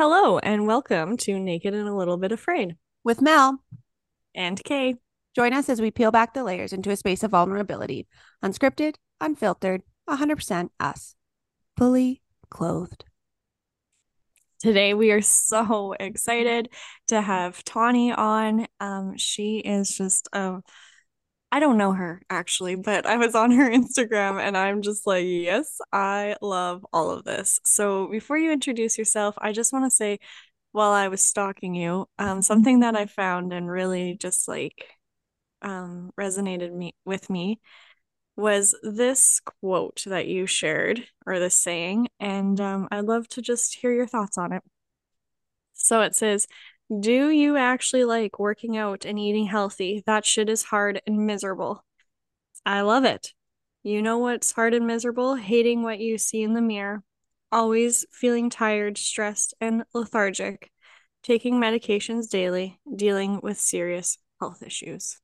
Hello, and welcome to Naked and a Little Bit Afraid with Mel and Kay. Join us as we peel back the layers into a space of vulnerability. Unscripted, unfiltered, 100% us. Fully clothed. Today, we are so excited to have Tahnee on. Um, she is just a I don't know her actually, but I was on her Instagram and I'm just like, yes, I love all of this. So before you introduce yourself, I just want to say, while I was stalking you, um, something that I found and really just like um, resonated me with me was this quote that you shared or this saying, and um, I'd love to just hear your thoughts on it. So it says, do you actually like working out and eating healthy? That shit is hard and miserable. I love it. You know what's hard and miserable? Hating what you see in the mirror, always feeling tired, stressed, and lethargic, taking medications daily, dealing with serious health issues.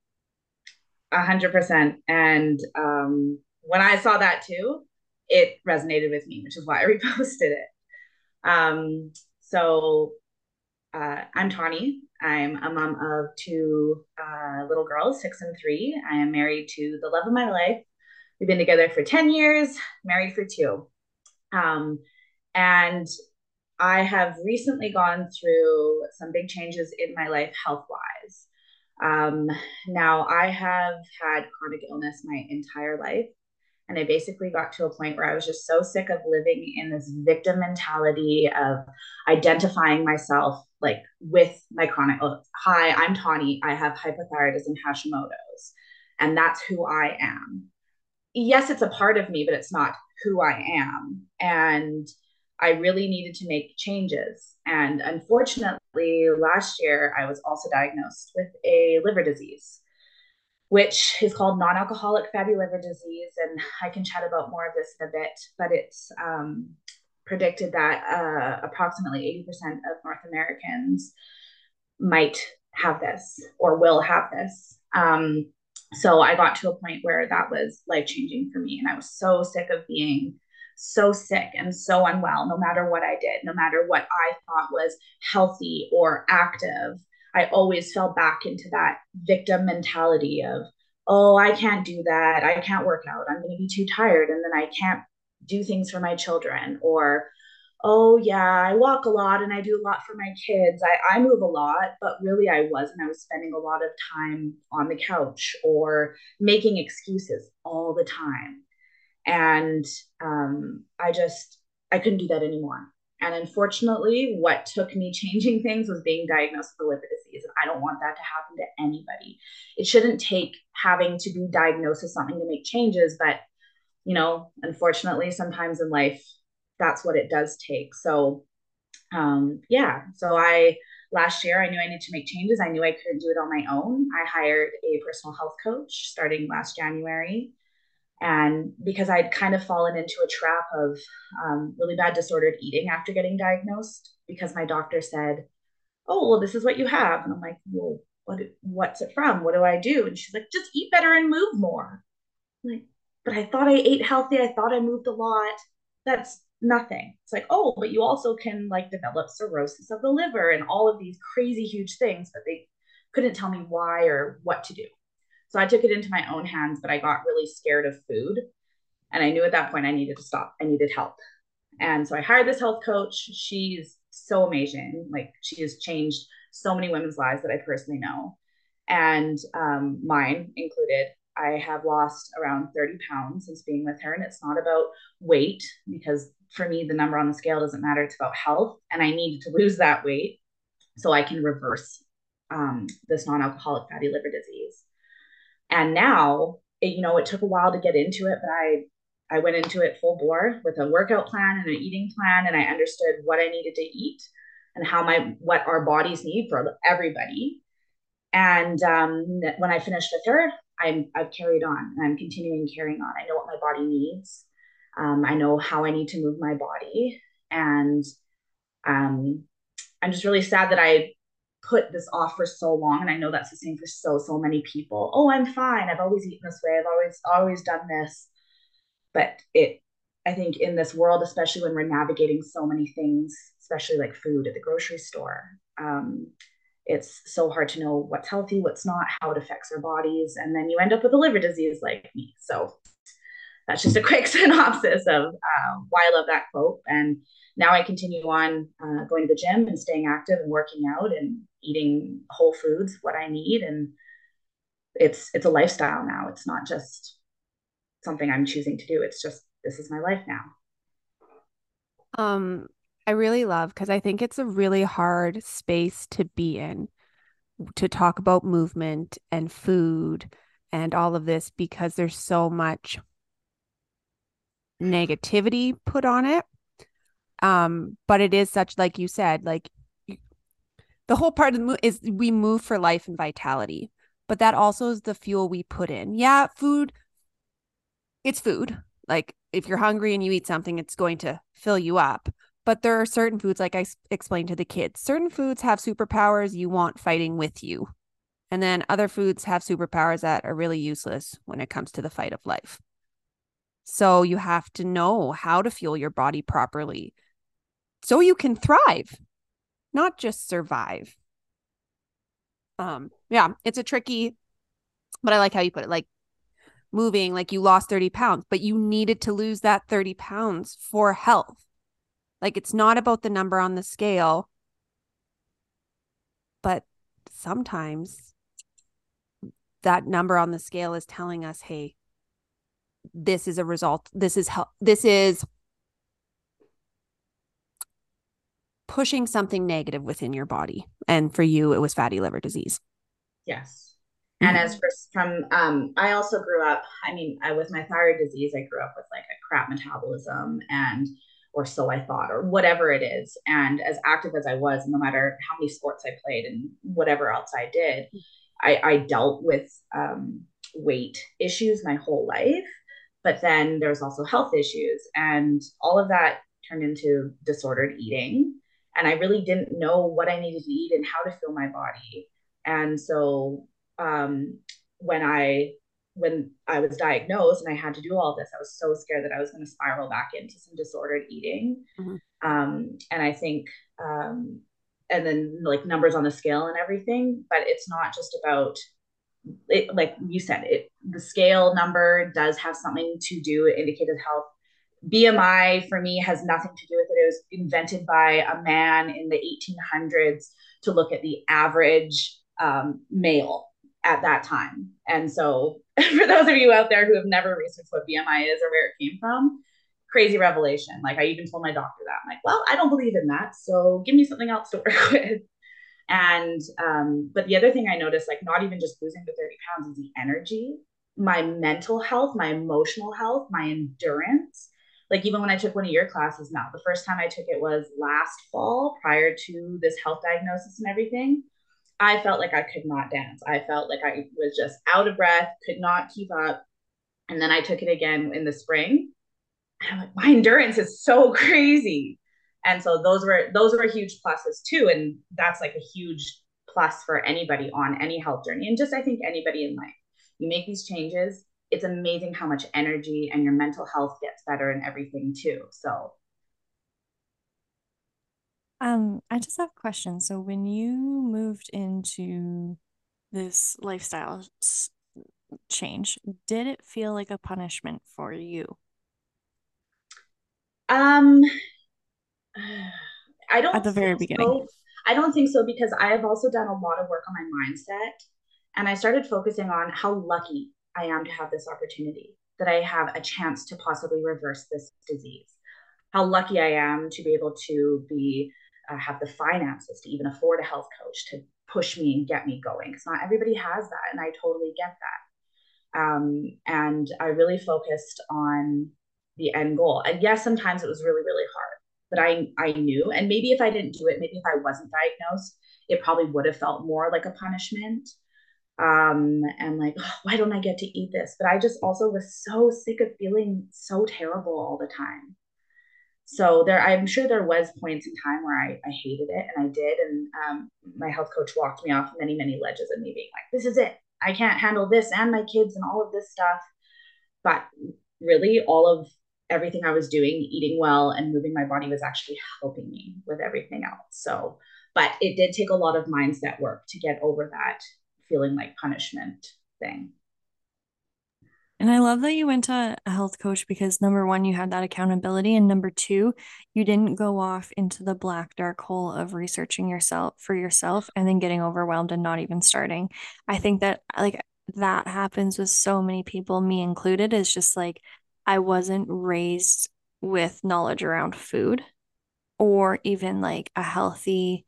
A hundred percent. And um, when I saw that too, it resonated with me, which is why I reposted it. Um, so uh, I'm Tahnee. I'm a mom of two uh, little girls, six and three. I am married to the love of my life. We've been together for 10 years, married for two. Um, and I have recently gone through some big changes in my life health wise. Um, now, I have had chronic illness my entire life. And I basically got to a point where I was just so sick of living in this victim mentality of identifying myself like with my chronic hi i'm Tahnee. I have hypothyroidism hashimoto's and that's who i am. Yes it's a part of me but it's not who i am. And i really needed to make changes. And unfortunately last year i was also diagnosed with a liver disease which is called non-alcoholic fatty liver disease. And i can chat about more of this in a bit but it's um, predicted that uh, approximately 80% of North Americans might have this or will have this. Um, so I got to a point where that was life changing for me. And I was so sick of being so sick and so unwell, no matter what I did, no matter what I thought was healthy or active. I always fell back into that victim mentality of, oh, I can't do that. I can't work out. I'm going to be too tired. And then I can't do things for my children or oh yeah i walk a lot and i do a lot for my kids. I, I move a lot but really i wasn't i was spending a lot of time on the couch or making excuses all the time. And um, i just i couldn't do that anymore. And unfortunately what took me changing things was being diagnosed with liver disease and i don't want that to happen to anybody. It shouldn't take having to be diagnosed with something to make changes but you know, unfortunately, sometimes in life, that's what it does take. So, um, yeah. So I last year I knew I needed to make changes. I knew I couldn't do it on my own. I hired a personal health coach starting last January. And because I'd kind of fallen into a trap of um, really bad disordered eating after getting diagnosed, because my doctor said, "Oh, well, this is what you have," and I'm like, "Well, what? What's it from? What do I do?" And she's like, "Just eat better and move more." I'm like, but I thought I ate healthy. I thought I moved a lot. That's nothing. It's like, oh, but you also can like develop cirrhosis of the liver and all of these crazy huge things, but they couldn't tell me why or what to do. So I took it into my own hands, but I got really scared of food. And I knew at that point I needed to stop. I needed help. And so I hired this health coach. She's so amazing. Like she has changed so many women's lives that I personally know, and um, mine included. I have lost around 30 pounds since being with her. And it's not about weight because for me, the number on the scale doesn't matter. It's about health. And I needed to lose that weight so I can reverse um, this non alcoholic fatty liver disease. And now, it, you know, it took a while to get into it, but I I went into it full bore with a workout plan and an eating plan, and I understood what I needed to eat and how my what our bodies need for everybody. And um, when I finished with her, I'm I've carried on and I'm continuing carrying on. I know what my body needs. Um, I know how I need to move my body, and um, I'm just really sad that I put this off for so long. And I know that's the same for so so many people. Oh, I'm fine. I've always eaten this way. I've always always done this. But it, I think, in this world, especially when we're navigating so many things especially like food at the grocery store. Um, it's so hard to know what's healthy, what's not, how it affects our bodies. And then you end up with a liver disease like me. So that's just a quick synopsis of uh, why I love that quote. And now I continue on uh, going to the gym and staying active and working out and eating whole foods, what I need. And it's it's a lifestyle now. It's not just something I'm choosing to do. It's just this is my life now. Um, I really love because I think it's a really hard space to be in to talk about movement and food and all of this because there's so much negativity put on it. Um, but it is such like you said, like the whole part of the move is we move for life and vitality, but that also is the fuel we put in. Yeah, food, it's food. Like if you're hungry and you eat something, it's going to fill you up. But there are certain foods, like I explained to the kids, certain foods have superpowers you want fighting with you. And then other foods have superpowers that are really useless when it comes to the fight of life. So you have to know how to fuel your body properly so you can thrive, not just survive. Um, yeah, it's a tricky, but I like how you put it like moving, like you lost 30 pounds, but you needed to lose that 30 pounds for health. Like it's not about the number on the scale, but sometimes that number on the scale is telling us, hey, this is a result. This is help. This is pushing something negative within your body. And for you, it was fatty liver disease. Yes. And as for from, um, I also grew up, I mean, I, with my thyroid disease, I grew up with like a crap metabolism and, or so I thought, or whatever it is. And as active as I was, no matter how many sports I played and whatever else I did, I, I dealt with um, weight issues my whole life. But then there's also health issues, and all of that turned into disordered eating. And I really didn't know what I needed to eat and how to fill my body. And so um, when I when I was diagnosed and I had to do all this, I was so scared that I was going to spiral back into some disordered eating. Mm-hmm. Um, and I think, um, and then like numbers on the scale and everything, but it's not just about it. Like you said, it the scale number does have something to do. It indicated health. BMI for me has nothing to do with it. It was invented by a man in the 1800s to look at the average um, male at that time. And so, for those of you out there who have never researched what BMI is or where it came from, crazy revelation. Like, I even told my doctor that. I'm like, well, I don't believe in that. So, give me something else to work with. And, um, but the other thing I noticed, like, not even just losing the 30 pounds, is the energy, my mental health, my emotional health, my endurance. Like, even when I took one of your classes now, the first time I took it was last fall prior to this health diagnosis and everything I felt like I could not dance. I felt like I was just out of breath, could not keep up. And then I took it again in the spring. And I'm like, my endurance is so crazy. And so those were those were huge pluses too. And that's like a huge plus for anybody on any health journey. And just I think anybody in life. You make these changes, it's amazing how much energy and your mental health gets better and everything too. So um, I just have a question. So when you moved into this lifestyle change, did it feel like a punishment for you? Um, I don't at the very beginning. So. I don't think so because I have also done a lot of work on my mindset and I started focusing on how lucky I am to have this opportunity, that I have a chance to possibly reverse this disease. How lucky I am to be able to be uh, have the finances to even afford a health coach to push me and get me going because not everybody has that and i totally get that. Um, and i really focused on the end goal. And yes sometimes it was really really hard but i i knew and maybe if i didn't do it maybe if i wasn't diagnosed it probably would have felt more like a punishment. Um and like oh, why don't i get to eat this? But i just also was so sick of feeling so terrible all the time so there i'm sure there was points in time where i, I hated it and i did and um, my health coach walked me off many many ledges of me being like this is it i can't handle this and my kids and all of this stuff but really all of everything i was doing eating well and moving my body was actually helping me with everything else. So, but it did take a lot of mindset work to get over that feeling like punishment thing. And I love that you went to a health coach because number one, you had that accountability. And number two, you didn't go off into the black, dark hole of researching yourself for yourself and then getting overwhelmed and not even starting. I think that, like, that happens with so many people, me included, is just like I wasn't raised with knowledge around food or even like a healthy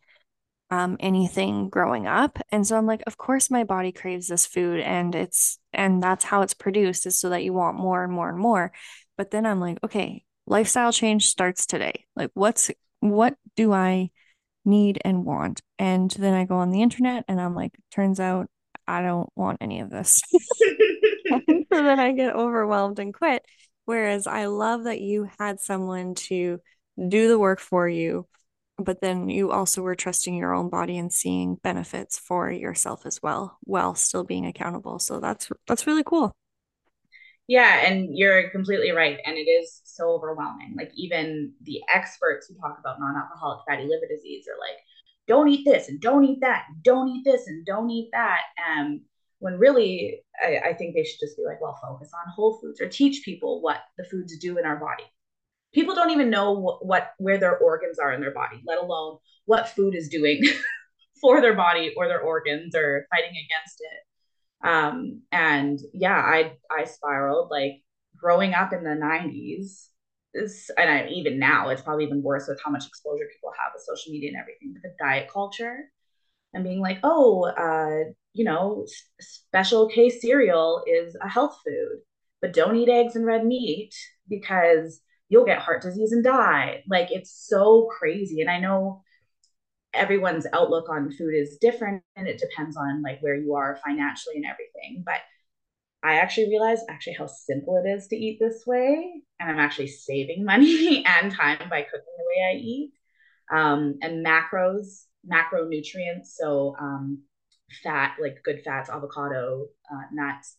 um anything growing up. And so i'm like of course my body craves this food and it's and that's how it's produced is so that you want more and more and more. But then i'm like okay lifestyle change starts today. Like what's what do i need and want? And then i go on the internet and i'm like turns out i don't want any of this. So then i get overwhelmed and quit. Whereas i love that you had someone to do the work for you but then you also were trusting your own body and seeing benefits for yourself as well while still being accountable. So that's that's really cool. Yeah and you're completely right and it is so overwhelming. Like even the experts who talk about non-alcoholic fatty liver disease are like don't eat this and don't eat that don't eat this and don't eat that. Um when really I, I think they should just be like well focus on whole foods or teach people what the foods do in our body people don't even know what, what where their organs are in their body, let alone what food is doing for their body or their organs or fighting against it. Um, and yeah, I I spiraled like growing up in the 90s. Is, and I, even now, it's probably even worse with how much exposure people have with social media and everything. But the diet culture and being like, oh, uh, you know, special K cereal is a health food, but don't eat eggs and red meat because you'll get heart disease and die. Like it's so crazy. And I know everyone's outlook on food is different and it depends on like where you are financially and everything. But I actually realized actually how simple it is to eat this way. And I'm actually saving money and time by cooking the way I eat. Um, and macros, macronutrients. So um, fat, like good fats, avocado, uh, nuts,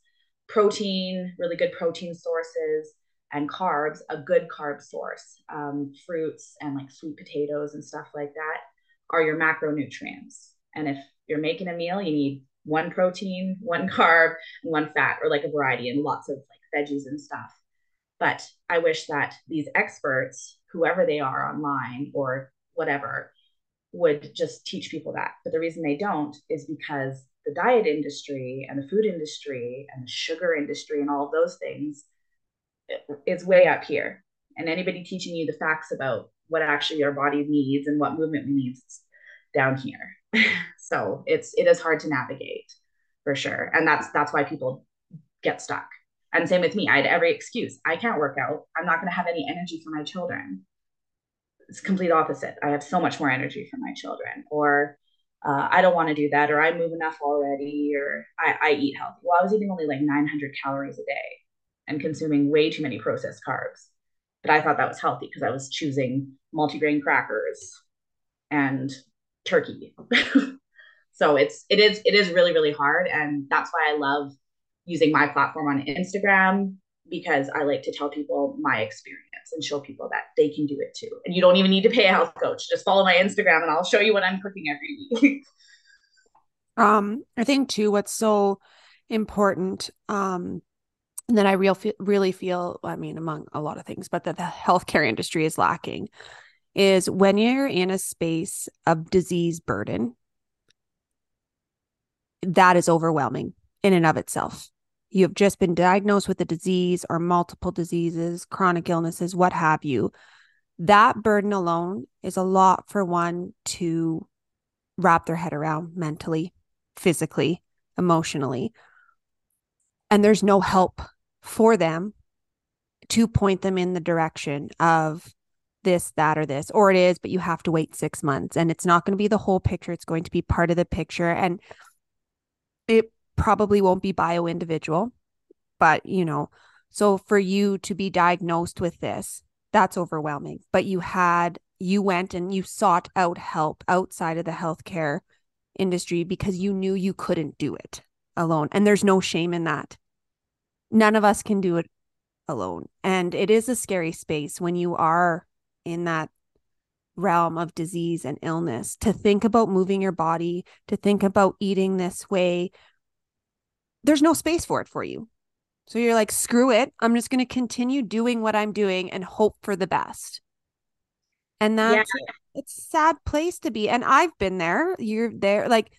protein, really good protein sources, and carbs, a good carb source, um, fruits and like sweet potatoes and stuff like that are your macronutrients. And if you're making a meal, you need one protein, one carb, and one fat, or like a variety and lots of like veggies and stuff. But I wish that these experts, whoever they are online or whatever, would just teach people that. But the reason they don't is because the diet industry and the food industry and the sugar industry and all those things is way up here. And anybody teaching you the facts about what actually our body needs and what movement we need down here. so it's it is hard to navigate for sure. And that's that's why people get stuck. And same with me. I had every excuse. I can't work out. I'm not going to have any energy for my children. It's complete opposite. I have so much more energy for my children. Or uh, I don't want to do that. Or I move enough already. Or I, I eat healthy. Well, I was eating only like 900 calories a day and consuming way too many processed carbs. But I thought that was healthy because I was choosing multigrain crackers and turkey. so it's it is it is really really hard and that's why I love using my platform on Instagram because I like to tell people my experience and show people that they can do it too. And you don't even need to pay a health coach. Just follow my Instagram and I'll show you what I'm cooking every week. um I think too what's so important um and then I real really feel, I mean, among a lot of things, but that the healthcare industry is lacking is when you're in a space of disease burden, that is overwhelming in and of itself. You have just been diagnosed with a disease or multiple diseases, chronic illnesses, what have you. That burden alone is a lot for one to wrap their head around mentally, physically, emotionally. And there's no help for them to point them in the direction of this, that, or this, or it is, but you have to wait six months and it's not going to be the whole picture. It's going to be part of the picture. And it probably won't be bio individual, but you know, so for you to be diagnosed with this, that's overwhelming. But you had, you went and you sought out help outside of the healthcare industry because you knew you couldn't do it alone. And there's no shame in that none of us can do it alone. And it is a scary space when you are in that realm of disease and illness to think about moving your body, to think about eating this way. There's no space for it for you. So you're like, screw it. I'm just going to continue doing what I'm doing and hope for the best. And that's yeah. it's a sad place to be. And I've been there. You're there. Like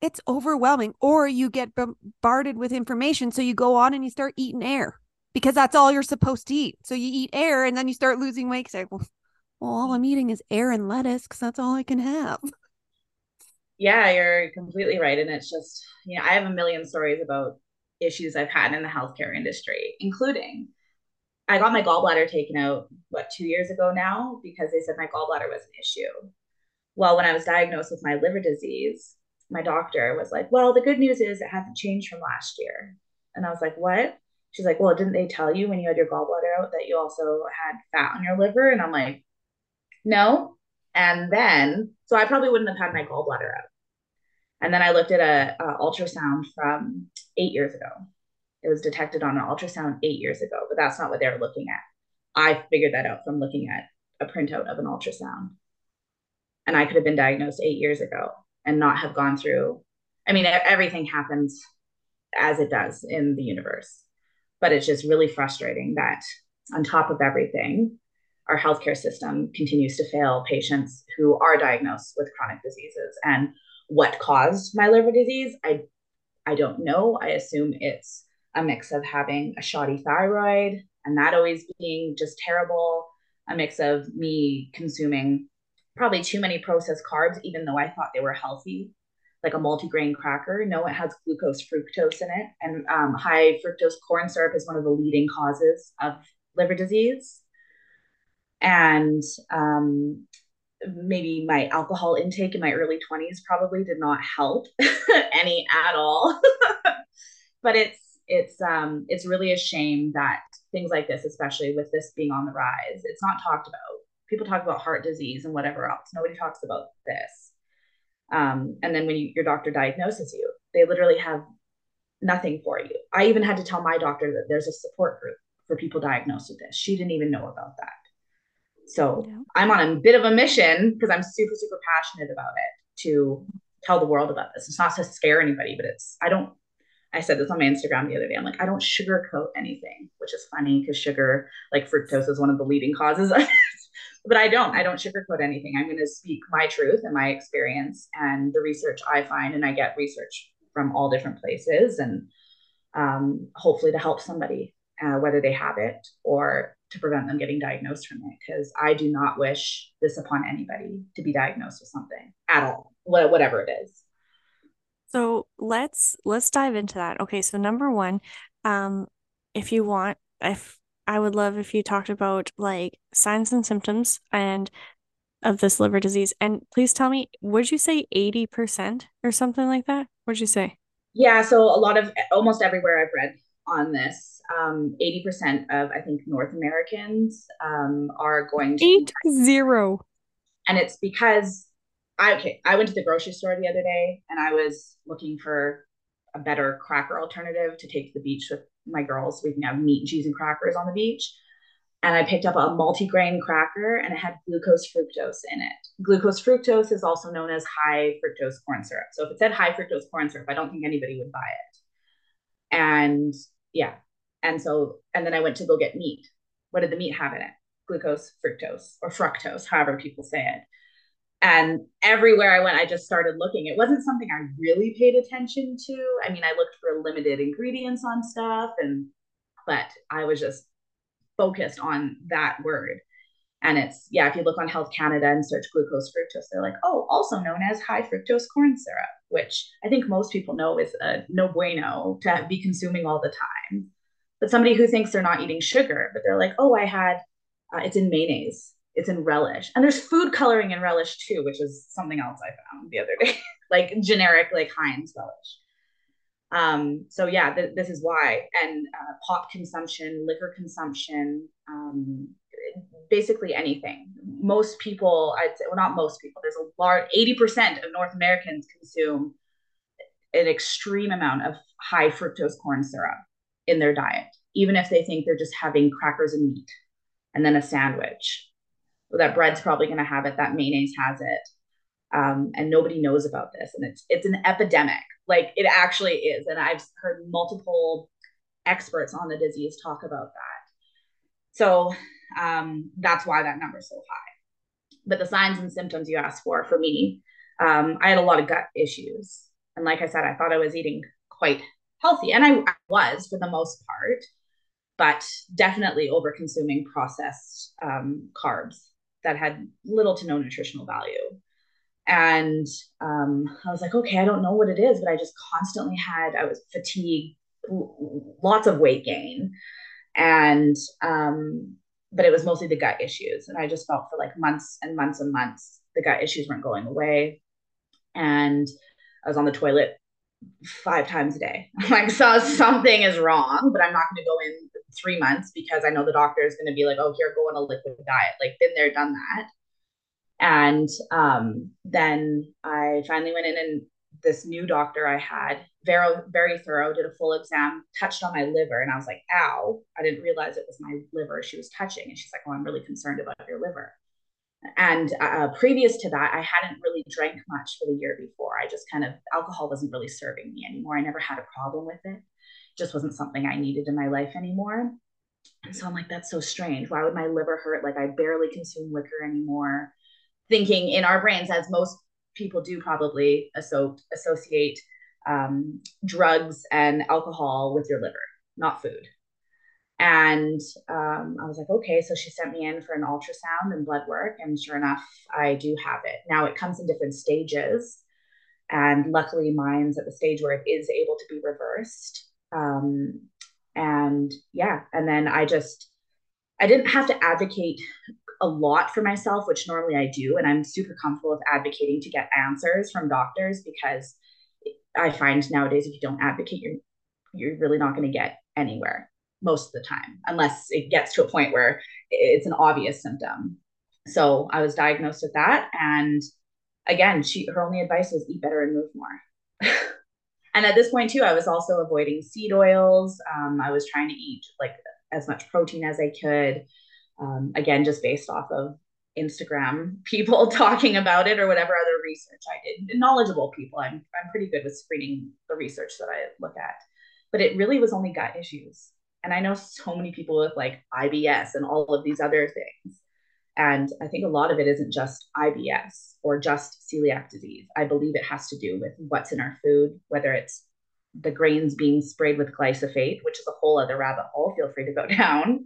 it's overwhelming. Or you get bombarded with information. So you go on and you start eating air because that's all you're supposed to eat. So you eat air and then you start losing weight. Like, well, well, all I'm eating is air and lettuce because that's all I can have. Yeah, you're completely right. And it's just, you know, I have a million stories about issues I've had in the healthcare industry, including I got my gallbladder taken out, what, two years ago now, because they said my gallbladder was an issue. Well, when I was diagnosed with my liver disease, my doctor was like, Well, the good news is it hasn't changed from last year. And I was like, What? She's like, Well, didn't they tell you when you had your gallbladder out that you also had fat on your liver? And I'm like, No. And then, so I probably wouldn't have had my gallbladder out. And then I looked at a, a ultrasound from eight years ago. It was detected on an ultrasound eight years ago, but that's not what they were looking at. I figured that out from looking at a printout of an ultrasound. And I could have been diagnosed eight years ago and not have gone through. I mean, everything happens as it does in the universe, but it's just really frustrating that on top of everything, our healthcare system continues to fail patients who are diagnosed with chronic diseases. And what caused my liver disease, I I don't know. I assume it's a mix of having a shoddy thyroid and that always being just terrible, a mix of me consuming probably too many processed carbs, even though I thought they were healthy, like a multigrain cracker. No, it has glucose fructose in it. And um, high fructose corn syrup is one of the leading causes of liver disease. And um, maybe my alcohol intake in my early 20s probably did not help any at all but it's it's um it's really a shame that things like this especially with this being on the rise it's not talked about people talk about heart disease and whatever else nobody talks about this um, and then when you, your doctor diagnoses you they literally have nothing for you i even had to tell my doctor that there's a support group for people diagnosed with this she didn't even know about that so yeah. I'm on a bit of a mission because I'm super, super passionate about it to tell the world about this. It's not to scare anybody, but it's, I don't, I said this on my Instagram the other day. I'm like, I don't sugarcoat anything, which is funny because sugar, like fructose, is one of the leading causes of it. But I don't, I don't sugarcoat anything. I'm going to speak my truth and my experience and the research I find. And I get research from all different places and um, hopefully to help somebody, uh, whether they have it or to prevent them getting diagnosed from it because I do not wish this upon anybody to be diagnosed with something at all, whatever it is. So let's let's dive into that. Okay, so number one, um, if you want, if I would love if you talked about like signs and symptoms and of this liver disease. And please tell me, would you say 80% or something like that? What'd you say? Yeah, so a lot of almost everywhere I've read on this um, 80% of, I think, North Americans um, are going to. Eight zero. And it's because I, okay, I went to the grocery store the other day and I was looking for a better cracker alternative to take to the beach with my girls. We can have meat, and cheese, and crackers on the beach. And I picked up a multigrain cracker and it had glucose fructose in it. Glucose fructose is also known as high fructose corn syrup. So if it said high fructose corn syrup, I don't think anybody would buy it. And yeah, and so, and then I went to go get meat. What did the meat have in it? Glucose, fructose, or fructose, however people say it. And everywhere I went, I just started looking. It wasn't something I really paid attention to. I mean, I looked for limited ingredients on stuff, and but I was just focused on that word. And it's, yeah, if you look on Health Canada and search glucose fructose, they're like, oh, also known as high fructose corn syrup, which I think most people know is a no bueno to be consuming all the time but somebody who thinks they're not eating sugar, but they're like, oh, I had, uh, it's in mayonnaise, it's in relish. And there's food coloring in relish too, which is something else I found the other day, like generic, like Heinz relish. Um, so yeah, th- this is why. And uh, pop consumption, liquor consumption, um, basically anything. Most people, I'd say, well, not most people, there's a large, 80% of North Americans consume an extreme amount of high fructose corn syrup in their diet, even if they think they're just having crackers and meat and then a sandwich. That bread's probably going to have it, that mayonnaise has it. Um, and nobody knows about this. And it's it's an epidemic. Like it actually is. And I've heard multiple experts on the disease talk about that. So um, that's why that number's so high. But the signs and symptoms you asked for, for me, um, I had a lot of gut issues. And like I said, I thought I was eating quite healthy, and I, I was for the most part, but definitely over consuming processed um, carbs that had little to no nutritional value. And um, I was like, okay, I don't know what it is, but I just constantly had, I was fatigued, lots of weight gain. And, um, but it was mostly the gut issues. And I just felt for like months and months and months, the gut issues weren't going away. And I was on the toilet five times a day. I'm like, so something is wrong, but I'm not going to go in three months because I know the doctor is going to be like, oh, here, go on a liquid diet. Like, been there, done that. And um, then I finally went in, and this new doctor I had, very, very thorough, did a full exam, touched on my liver. And I was like, ow, I didn't realize it was my liver she was touching. And she's like, oh, I'm really concerned about your liver. And uh, previous to that, I hadn't really drank much for the year before. I just kind of, alcohol wasn't really serving me anymore. I never had a problem with it just wasn't something I needed in my life anymore. And so I'm like, that's so strange. Why would my liver hurt? Like I barely consume liquor anymore. Thinking in our brains, as most people do probably associate um, drugs and alcohol with your liver, not food. And um, I was like, okay. So she sent me in for an ultrasound and blood work. And sure enough, I do have it. Now it comes in different stages. And luckily, mine's at the stage where it is able to be reversed. Um, and yeah, and then I just, I didn't have to advocate a lot for myself, which normally I do. And I'm super comfortable with advocating to get answers from doctors because I find nowadays if you don't advocate, you're you're really not going to get anywhere most of the time, unless it gets to a point where it's an obvious symptom. So I was diagnosed with that, and again, she her only advice was eat better and move more. and at this point too i was also avoiding seed oils. Um, i was trying to eat like as much protein as i could um, again just based off of instagram people talking about it or whatever other research i did. Knowledgeable people. I'm, I'm pretty good with screening the research that i look at. But it really was only gut issues. And i know so many people with like ibs and all of these other things and I think a lot of it isn't just IBS or just celiac disease. I believe it has to do with what's in our food, whether it's the grains being sprayed with glyphosate, which is a whole other rabbit hole. Feel free to go down.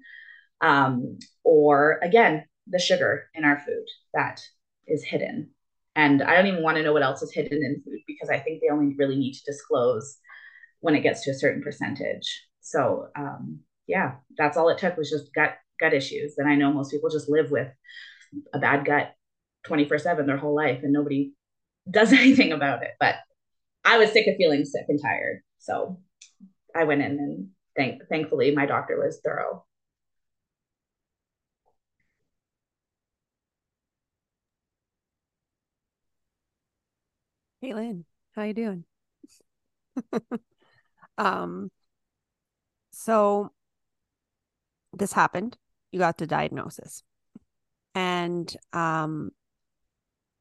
Um, or again, the sugar in our food that is hidden. And I don't even want to know what else is hidden in food because I think they only really need to disclose when it gets to a certain percentage. So um, yeah, that's all it took was just gut gut issues. that I know most people just live with a bad gut 24 7 their whole life and nobody does anything about it. But I was sick of feeling sick and tired. So I went in and thank thankfully my doctor was thorough. Hey Lynn, how you doing? um so this happened you got the diagnosis. And um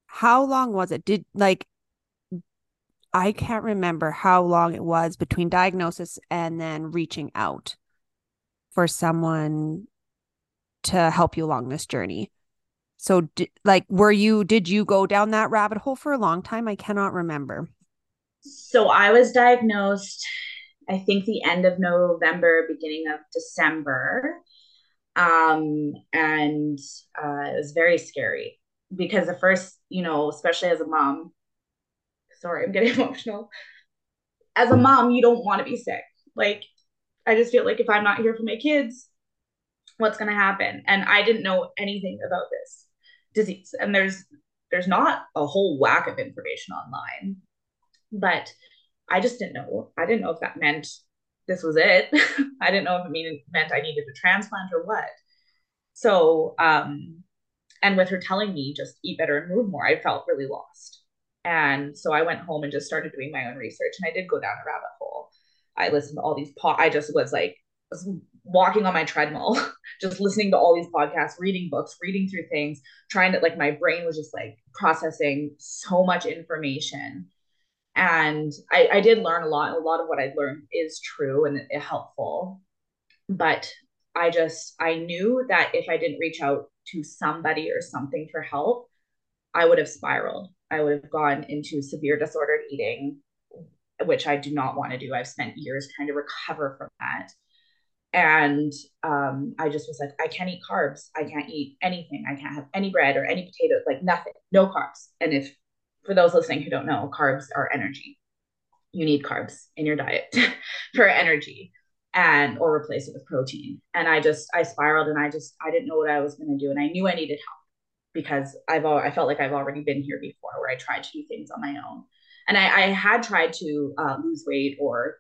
how long was it? Did like I can't remember how long it was between diagnosis and then reaching out for someone to help you along this journey. So, like, were you, did you go down that rabbit hole for a long time? I cannot remember. So, I was diagnosed, I think, the end of November, beginning of December um, and uh, it was very scary because the first, you know, especially as a mom, sorry, I'm getting emotional. As a mom, you don't want to be sick. Like, I just feel like if I'm not here for my kids, what's going to happen? And I didn't know anything about this disease. And there's there's not a whole whack of information online, but I just didn't know. I didn't know if that meant this was it. I didn't know if it mean, meant I needed a transplant or what. So, um, and with her telling me just eat better and move more, I felt really lost. And so I went home and just started doing my own research. And I did go down a rabbit hole. I listened to all these po- I just was like was walking on my treadmill, just listening to all these podcasts, reading books, reading through things, trying to like my brain was just like processing so much information. And I, I did learn a lot. A lot of what I learned is true and helpful. But I just, I knew that if I didn't reach out to somebody or something for help, I would have spiraled. I would have gone into severe disordered eating, which I do not want to do. I've spent years trying to recover from that and um, I just was like, I can't eat carbs. I can't eat anything. I can't have any bread or any potatoes, like nothing, no carbs. And if, for those listening who don't know, carbs are energy. You need carbs in your diet for energy and or replace it with protein. And I just, I spiraled and I just, I didn't know what I was going to do. And I knew I needed help because I've, I felt like I've already been here before where I tried to do things on my own. And I, I had tried to uh, lose weight or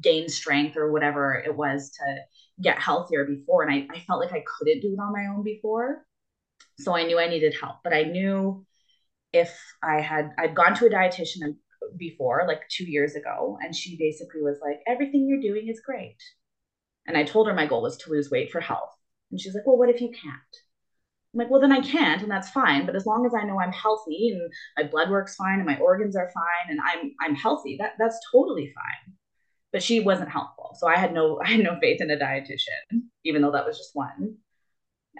gain strength or whatever it was to get healthier before. And I, I felt like I couldn't do it on my own before. So I knew I needed help. But I knew if I had, I'd gone to a dietitian before, like two years ago, and she basically was like, everything you're doing is great. And I told her my goal was to lose weight for health. And she's like, well, what if you can't? I'm like, well, then I can't, and that's fine. But as long as I know I'm healthy and my blood works fine and my organs are fine and I'm I'm healthy, that that's totally fine but she wasn't helpful. So I had no I had no faith in a dietitian, even though that was just one.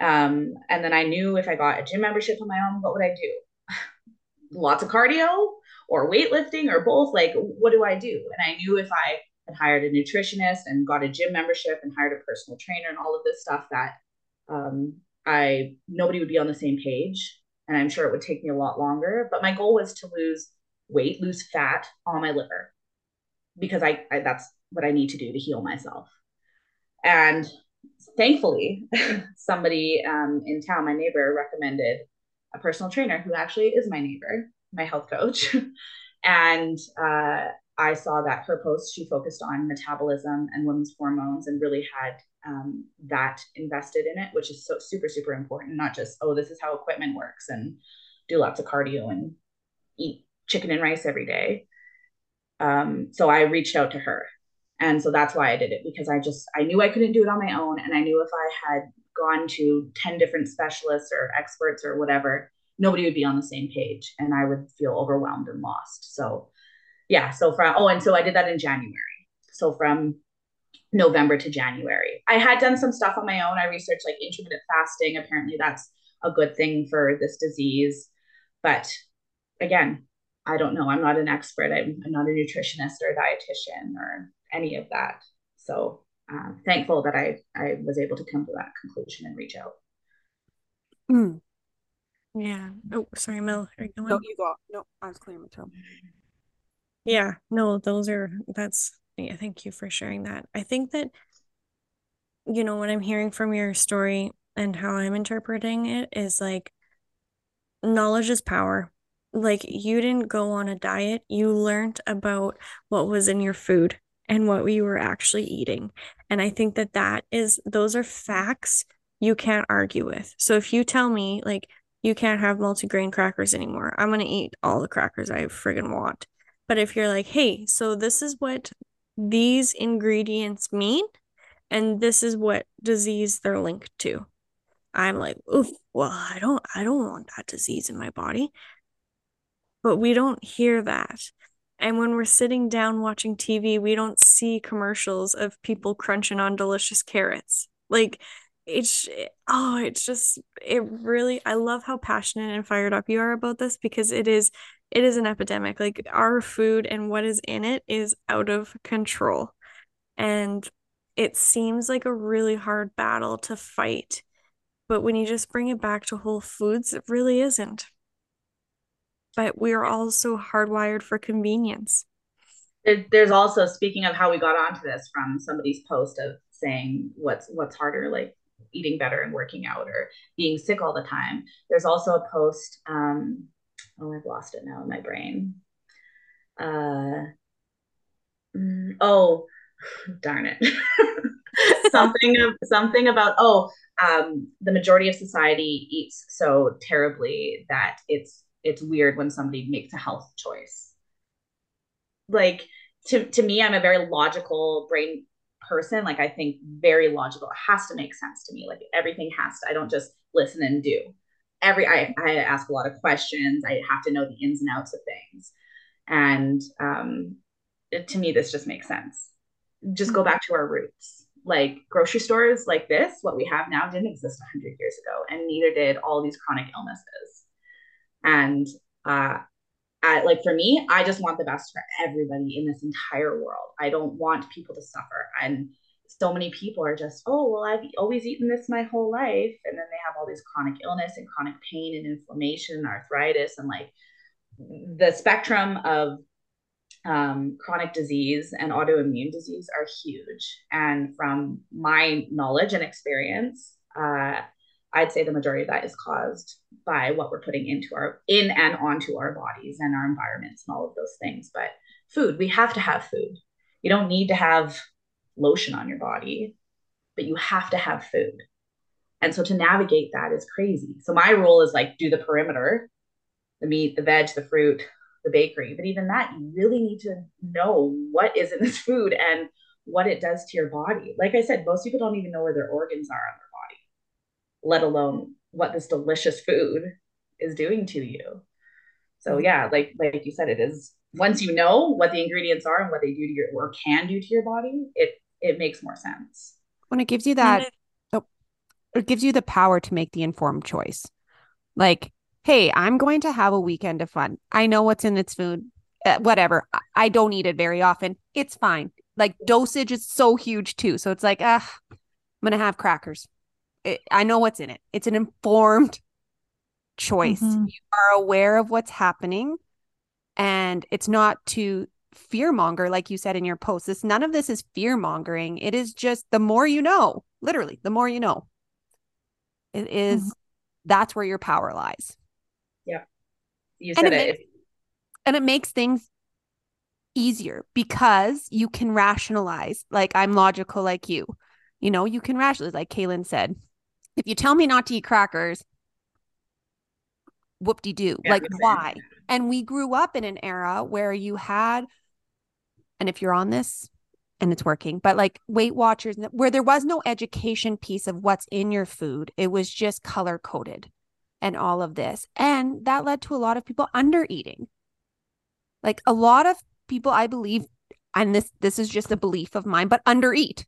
Um, and then I knew if I got a gym membership on my own, what would I do? Lots of cardio or weightlifting or both. Like, what do I do? And I knew if I had hired a nutritionist and got a gym membership and hired a personal trainer and all of this stuff that um, I nobody would be on the same page. And I'm sure it would take me a lot longer. But my goal was to lose weight, lose fat on my liver because I, I that's what I need to do to heal myself. And thankfully, somebody um, in town, my neighbor, recommended a personal trainer who actually is my neighbor, my health coach. and uh, I saw that her post, she focused on metabolism and women's hormones and really had um, that invested in it, which is so super, super important. Not just, oh, this is how equipment works and do lots of cardio and eat chicken and rice every day. Um, so I reached out to her. And so that's why I did it because I just, I knew I couldn't do it on my own. And I knew if I had gone to 10 different specialists or experts or whatever, nobody would be on the same page and I would feel overwhelmed and lost. So, yeah. So, from, oh, and so I did that in January. So, from November to January, I had done some stuff on my own. I researched like intermittent fasting. Apparently, that's a good thing for this disease. But again, I don't know. I'm not an expert. I'm, I'm not a nutritionist or a dietitian or any of that. So uh, thankful that I I was able to come to that conclusion and reach out. Mm. Yeah. Oh, sorry, Mel. Are you going? No, you go. No, I was clearing my throat. Yeah. No, those are. That's. Yeah. Thank you for sharing that. I think that. You know, what I'm hearing from your story and how I'm interpreting it is like knowledge is power like you didn't go on a diet, you learned about what was in your food and what we were actually eating. And I think that that is those are facts you can't argue with. So if you tell me like you can't have multigrain crackers anymore, I'm going to eat all the crackers I friggin' want. But if you're like, "Hey, so this is what these ingredients mean and this is what disease they're linked to." I'm like, "Oof, well, I don't I don't want that disease in my body." but we don't hear that. And when we're sitting down watching TV, we don't see commercials of people crunching on delicious carrots. Like it's oh, it's just it really I love how passionate and fired up you are about this because it is it is an epidemic. Like our food and what is in it is out of control. And it seems like a really hard battle to fight. But when you just bring it back to whole foods, it really isn't but we are also hardwired for convenience. There's also speaking of how we got onto this from somebody's post of saying what's what's harder, like eating better and working out or being sick all the time. There's also a post. Um, oh, I've lost it now in my brain. Uh, mm, oh, darn it. something of something about oh um, the majority of society eats so terribly that it's it's weird when somebody makes a health choice. Like to to me, I'm a very logical brain person. Like I think very logical. It has to make sense to me. Like everything has to. I don't just listen and do. Every I I ask a lot of questions. I have to know the ins and outs of things, and um, it, to me, this just makes sense. Just go back to our roots. Like grocery stores like this, what we have now didn't exist 100 years ago, and neither did all these chronic illnesses. And uh, I, like for me, I just want the best for everybody in this entire world. I don't want people to suffer. And so many people are just, oh, well, I've always eaten this my whole life. And then they have all these chronic illness and chronic pain and inflammation and arthritis and like the spectrum of um, chronic disease and autoimmune disease are huge. And from my knowledge and experience, uh, I'd say the majority of that is caused by what we're putting into our in and onto our bodies and our environments and all of those things. But food, we have to have food. You don't need to have lotion on your body, but you have to have food. And so to navigate that is crazy. So my rule is like do the perimeter, the meat, the veg, the fruit, the bakery. But even that, you really need to know what is in this food and what it does to your body. Like I said, most people don't even know where their organs are on let alone what this delicious food is doing to you. So mm-hmm. yeah, like like you said, it is once you know what the ingredients are and what they do to your or can do to your body, it it makes more sense. When it gives you that, oh, it gives you the power to make the informed choice. Like, hey, I'm going to have a weekend of fun. I know what's in its food. Uh, whatever. I don't eat it very often. It's fine. Like dosage is so huge too. So it's like, ah, I'm gonna have crackers it, I know what's in it. It's an informed choice. Mm-hmm. You are aware of what's happening and it's not to fear monger like you said in your post. This none of this is fear mongering. It is just the more you know, literally, the more you know. It is, mm-hmm. that's where your power lies. Yeah. You said and it. it. Makes, and it makes things easier because you can rationalize like I'm logical like you. You know, you can rationalize like Kaylin said if you tell me not to eat crackers, whoop de doo. Yeah, like, why? And we grew up in an era where you had, and if you're on this and it's working, but like Weight Watchers, where there was no education piece of what's in your food, it was just color coded and all of this. And that led to a lot of people under eating. Like a lot of people, I believe, and this this is just a belief of mine, but under eat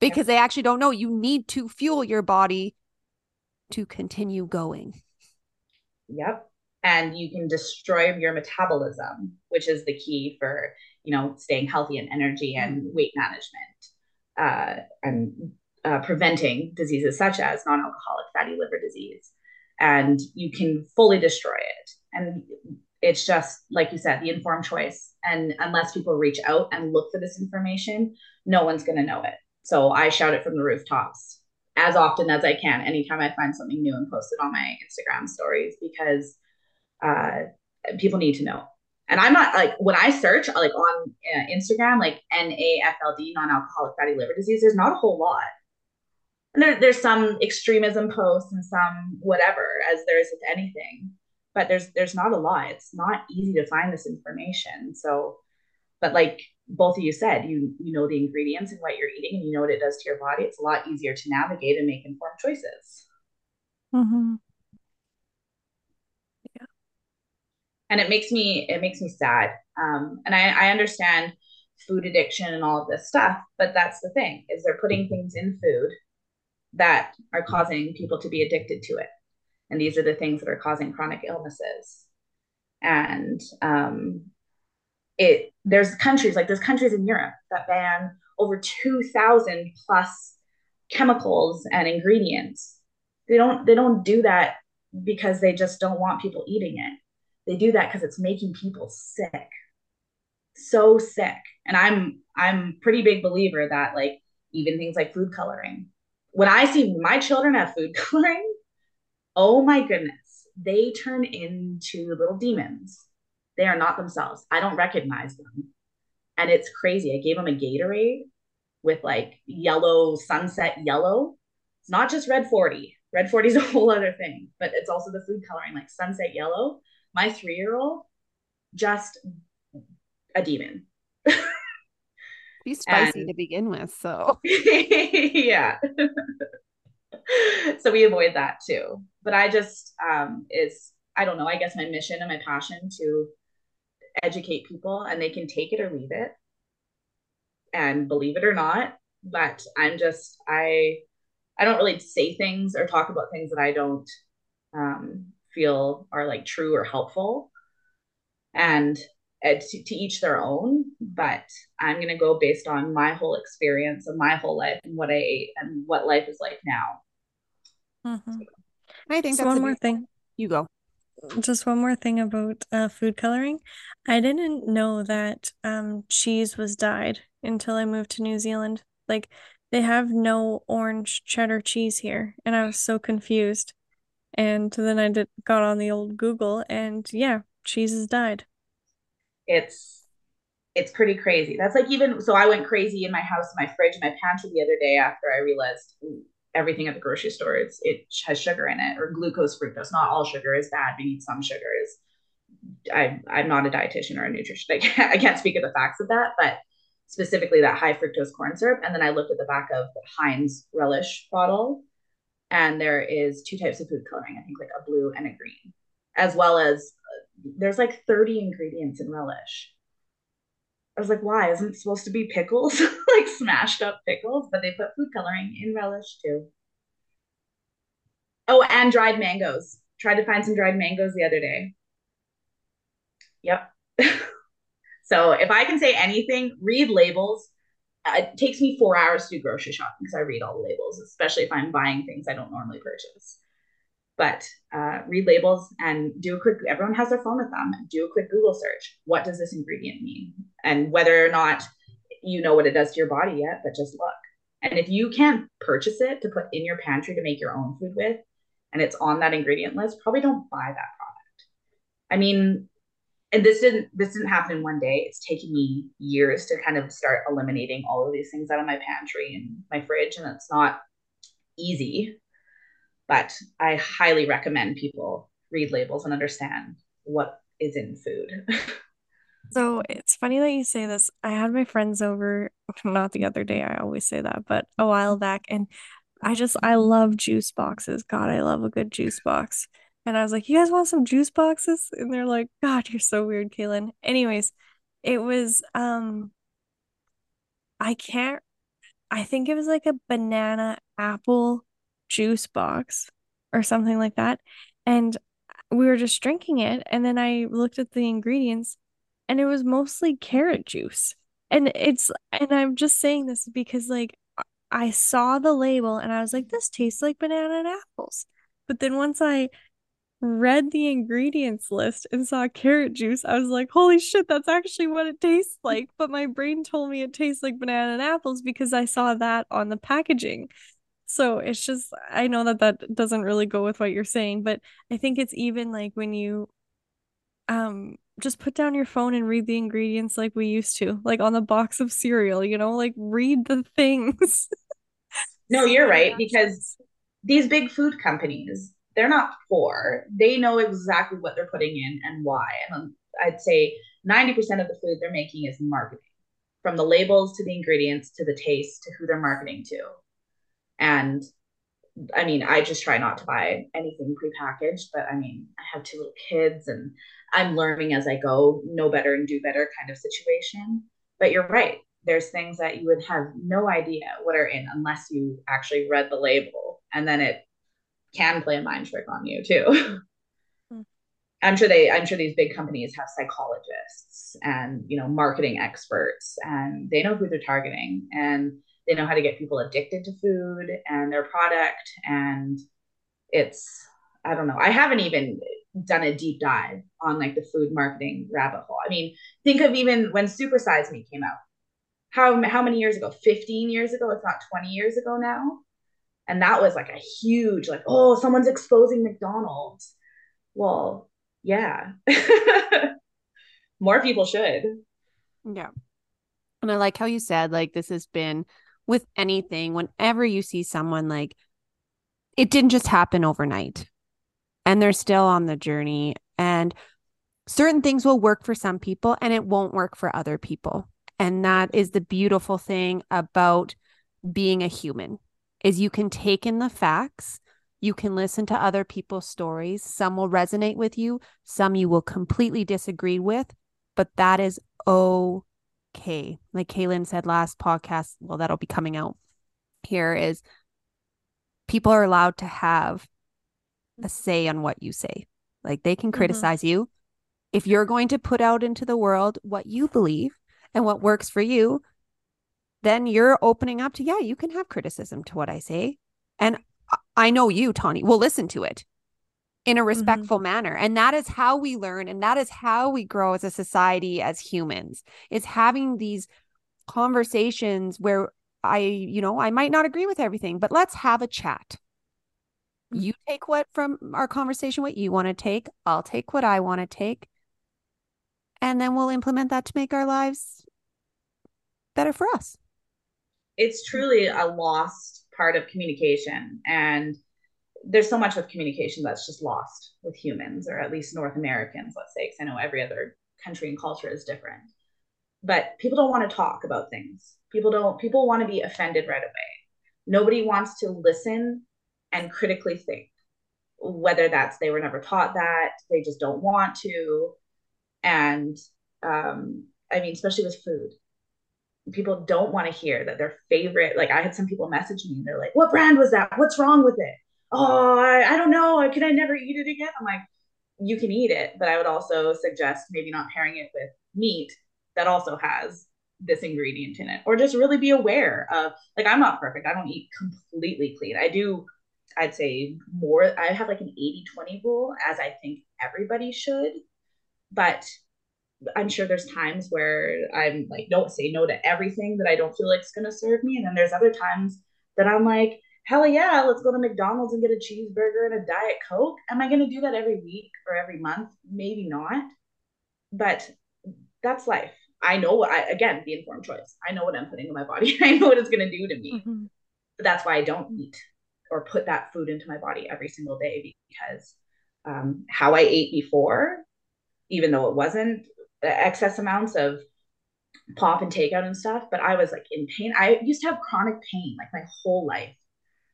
because they actually don't know you need to fuel your body to continue going. Yep. And you can destroy your metabolism, which is the key for, you know, staying healthy and energy and weight management uh, and uh, preventing diseases such as non-alcoholic fatty liver disease. And you can fully destroy it. And it's just like you said, the informed choice. And unless people reach out and look for this information, no one's going to know it. So I shout it from the rooftops as often as I can, anytime I find something new and post it on my Instagram stories because uh, people need to know. And I'm not like when I search like on uh, Instagram, like NAFLD, non-alcoholic fatty liver disease, there's not a whole lot. And there, there's some extremism posts and some whatever, as there is with anything. But there's there's not a lot. It's not easy to find this information. So, but like both of you said you you know the ingredients and what you're eating and you know what it does to your body it's a lot easier to navigate and make informed choices. Mm-hmm. yeah. And it makes me it makes me sad um, and I, I understand food addiction and all of this stuff but that's the thing is they're putting things in food that are causing people to be addicted to it. And these are the things that are causing chronic illnesses. And um, it there's countries like there's countries in Europe that ban over 2000 plus chemicals and ingredients. They don't they don't do that because they just don't want people eating it. They do that because it's making people sick. So sick. And I'm I'm pretty big believer that like even things like food coloring. When I see my children have food coloring, oh my goodness, they turn into little demons they are not themselves. I don't recognize them. And it's crazy. I gave them a Gatorade with like yellow, sunset yellow. It's not just red 40. Red 40 is a whole other thing, but it's also the food coloring, like sunset yellow. My three year old, just a demon. Be spicy and, to begin with. So, yeah. so we avoid that too. But I just, um, is, I don't know, I guess my mission and my passion to educate people and they can take it or leave it and believe it or not. But I'm just, I, I don't really say things or talk about things that I don't um, feel are like true or helpful. And uh, to, to each their own, but I'm going to go based on my whole experience of my whole life and what I ate and what life is like now. Mm-hmm. I think so one more thing. You go. Just one more thing about uh, food coloring. I didn't know that um, cheese was dyed until I moved to New Zealand. Like they have no orange cheddar cheese here, and I was so confused. And then I did got on the old Google, and yeah, cheese is dyed. It's it's pretty crazy. That's like even so. I went crazy in my house, my fridge, my pantry the other day after I realized everything at the grocery store it's, it has sugar in it or glucose, fructose. Not all sugar is bad. We need some sugars. I, I'm not a dietitian or a nutritionist. I can't, I can't speak of the facts of that, but specifically that high fructose corn syrup. And then I looked at the back of the Heinz relish bottle, and there is two types of food coloring. I think like a blue and a green, as well as uh, there's like 30 ingredients in relish. I was like, why? Isn't it supposed to be pickles? like smashed up pickles, but they put food coloring in relish too. Oh, and dried mangoes. Tried to find some dried mangoes the other day. Yep. so if I can say anything, read labels. Uh, it takes me four hours to do grocery shopping because I read all the labels, especially if I'm buying things I don't normally purchase but uh, read labels and do a quick everyone has their phone with them. Do a quick google search. What does this ingredient mean? And whether or not you know what it does to your body yet but just look. And if you can't purchase it to put in your pantry to make your own food with and it's on that ingredient list probably don't buy that product. I mean and this didn't this didn't happen in one day. It's taken me years to kind of start eliminating all of these things out of my pantry and my fridge and it's not easy but I highly recommend people read labels and understand what is in food. so it's funny that you say this. I had my friends over, not the other day, I always say that, but a while back. And I just, I love juice boxes. God, I love a good juice box. And I was like, you guys want some juice boxes? And they're like, God, you're so weird, Kaylin. Anyways, it was, um, I can't, I think it was like a banana apple juice box or something like that. And we were just drinking it. And then I looked at the ingredients and it was mostly carrot juice. And it's, and I'm just saying this because like I saw the label and I was like, this tastes like banana and apples. But then once I read the ingredients list and saw carrot juice, I was like, holy shit, that's actually what it tastes like. But my brain told me it tastes like banana and apples because I saw that on the packaging. So it's just, I know that that doesn't really go with what you're saying, but I think it's even like when you um just put down your phone and read the ingredients like we used to, like on the box of cereal, you know, like read the things. no, you're right because these big food companies, they're not poor. They know exactly what they're putting in and why. And I'd say 90% of the food they're making is marketing from the labels to the ingredients to the taste to who they're marketing to. And I mean, I just try not to buy anything prepackaged, but I mean, I have two little kids and I'm learning as I go, know better and do better kind of situation. But you're right. There's things that you would have no idea what are in unless you actually read the label. And then it can play a mind trick on you too. Hmm. I'm sure they I'm sure these big companies have psychologists and you know marketing experts and they know who they're targeting and they know how to get people addicted to food and their product. And it's i don't know i haven't even done a deep dive on like the food marketing rabbit hole. I mean think of even when super size me came out. How how many years ago? 15 years ago it's not 20 years ago now. And that was like a huge like oh someone's exposing mcdonald's. Well yeah. More people should. Yeah. And i like how you said like this has been with anything, whenever you see someone like it didn't just happen overnight and they're still on the journey and certain things will work for some people and it won't work for other people. And that is the beautiful thing about being a human is you can take in the facts, you can listen to other people's stories. Some will resonate with you, some you will completely disagree with, but that is okay. Like Kaylin said last podcast, well, that'll be coming out here is people are allowed to have a say on what you say. Like they can mm-hmm. criticize mm-hmm. you. If you're going to put out into the world what you believe and what works for you, then you're opening up to, yeah, you can have criticism to what I say. And I know you, Tahnee, will listen to it in a mm-hmm. respectful mm-hmm. manner. And that is how we learn and that is how we grow as a society, as humans, is having these conversations where I, you know, I might not agree with everything, but let's have a chat. Mm. You take what from our conversation, what you want to take. I'll take what I want to take. And then we'll implement that to make our lives better for us. It's truly a lost part of communication. And there's so much of communication that's just lost with humans, or at least North Americans, let's say, because I know every other country and culture is different. But people don't want to talk about things. People don't, people want to be offended right away. Nobody wants to listen and critically think, whether that's they were never taught that, they just don't want to. And um, I mean, especially with food, people don't want to hear that their favorite, like I had some people message me and they're like, what brand was that? What's wrong with it? Oh, I, I don't know. Can I never eat it again? I'm like, you can eat it, but I would also suggest maybe not pairing it with meat that also has this ingredient in it or just really be aware of like i'm not perfect i don't eat completely clean i do i'd say more i have like an 80 20 rule as i think everybody should but i'm sure there's times where i'm like don't say no to everything that i don't feel like is going to serve me and then there's other times that i'm like hell yeah let's go to mcdonald's and get a cheeseburger and a diet coke am i going to do that every week or every month maybe not but that's life I know what I again the informed choice. I know what I'm putting in my body. I know what it's going to do to me. Mm-hmm. But that's why I don't eat or put that food into my body every single day because um, how I ate before, even though it wasn't excess amounts of pop and takeout and stuff, but I was like in pain. I used to have chronic pain like my whole life.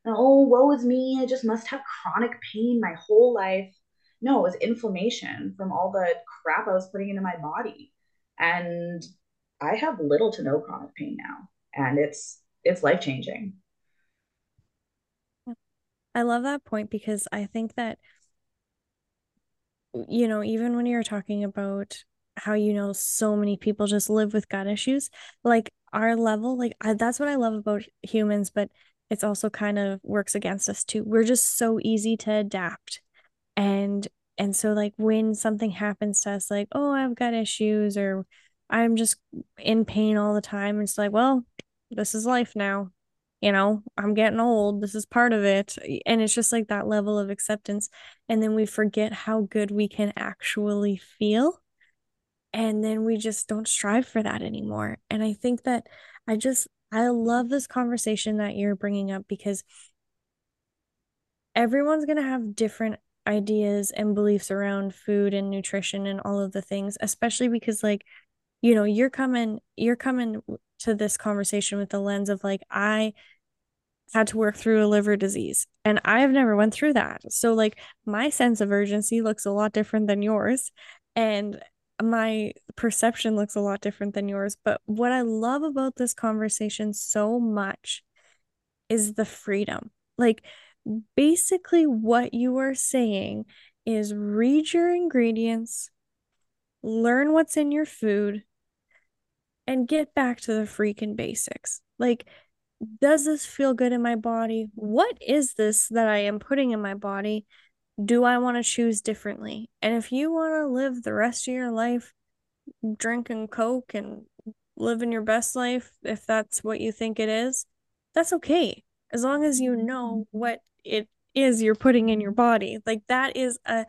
And, oh, woe is me. I just must have chronic pain my whole life. No, it was inflammation from all the crap I was putting into my body and I have little to no chronic pain now, and it's it's life changing. I love that point because I think that you know, even when you're talking about how you know so many people just live with gut issues, like our level, like I, that's what I love about humans, but it's also kind of works against us too. We're just so easy to adapt. And and so like when something happens to us like oh i've got issues or i'm just in pain all the time it's like well this is life now. You know i'm getting old. This is part of it. And it's just like that level of acceptance. And then we forget how good we can actually feel. And then we just don't strive for that anymore. And i think that i just i love this conversation that you're bringing up because everyone's going to have different ideas and beliefs around food and nutrition and all of the things especially because like you know you're coming you're coming to this conversation with the lens of like i had to work through a liver disease and i've never went through that. So like my sense of urgency looks a lot different than yours. And my perception looks a lot different than yours but what i love about this conversation so much is the freedom like basically what you are saying is read your ingredients, learn what's in your food, and get back to the freaking basics. Like, does this feel good in my body? What is this that I am putting in my body? Do I want to choose differently? And if you want to live the rest of your life drinking Coke and living your best life, if that's what you think it is, that's okay. As long as you know what it is you're putting in your body like that is a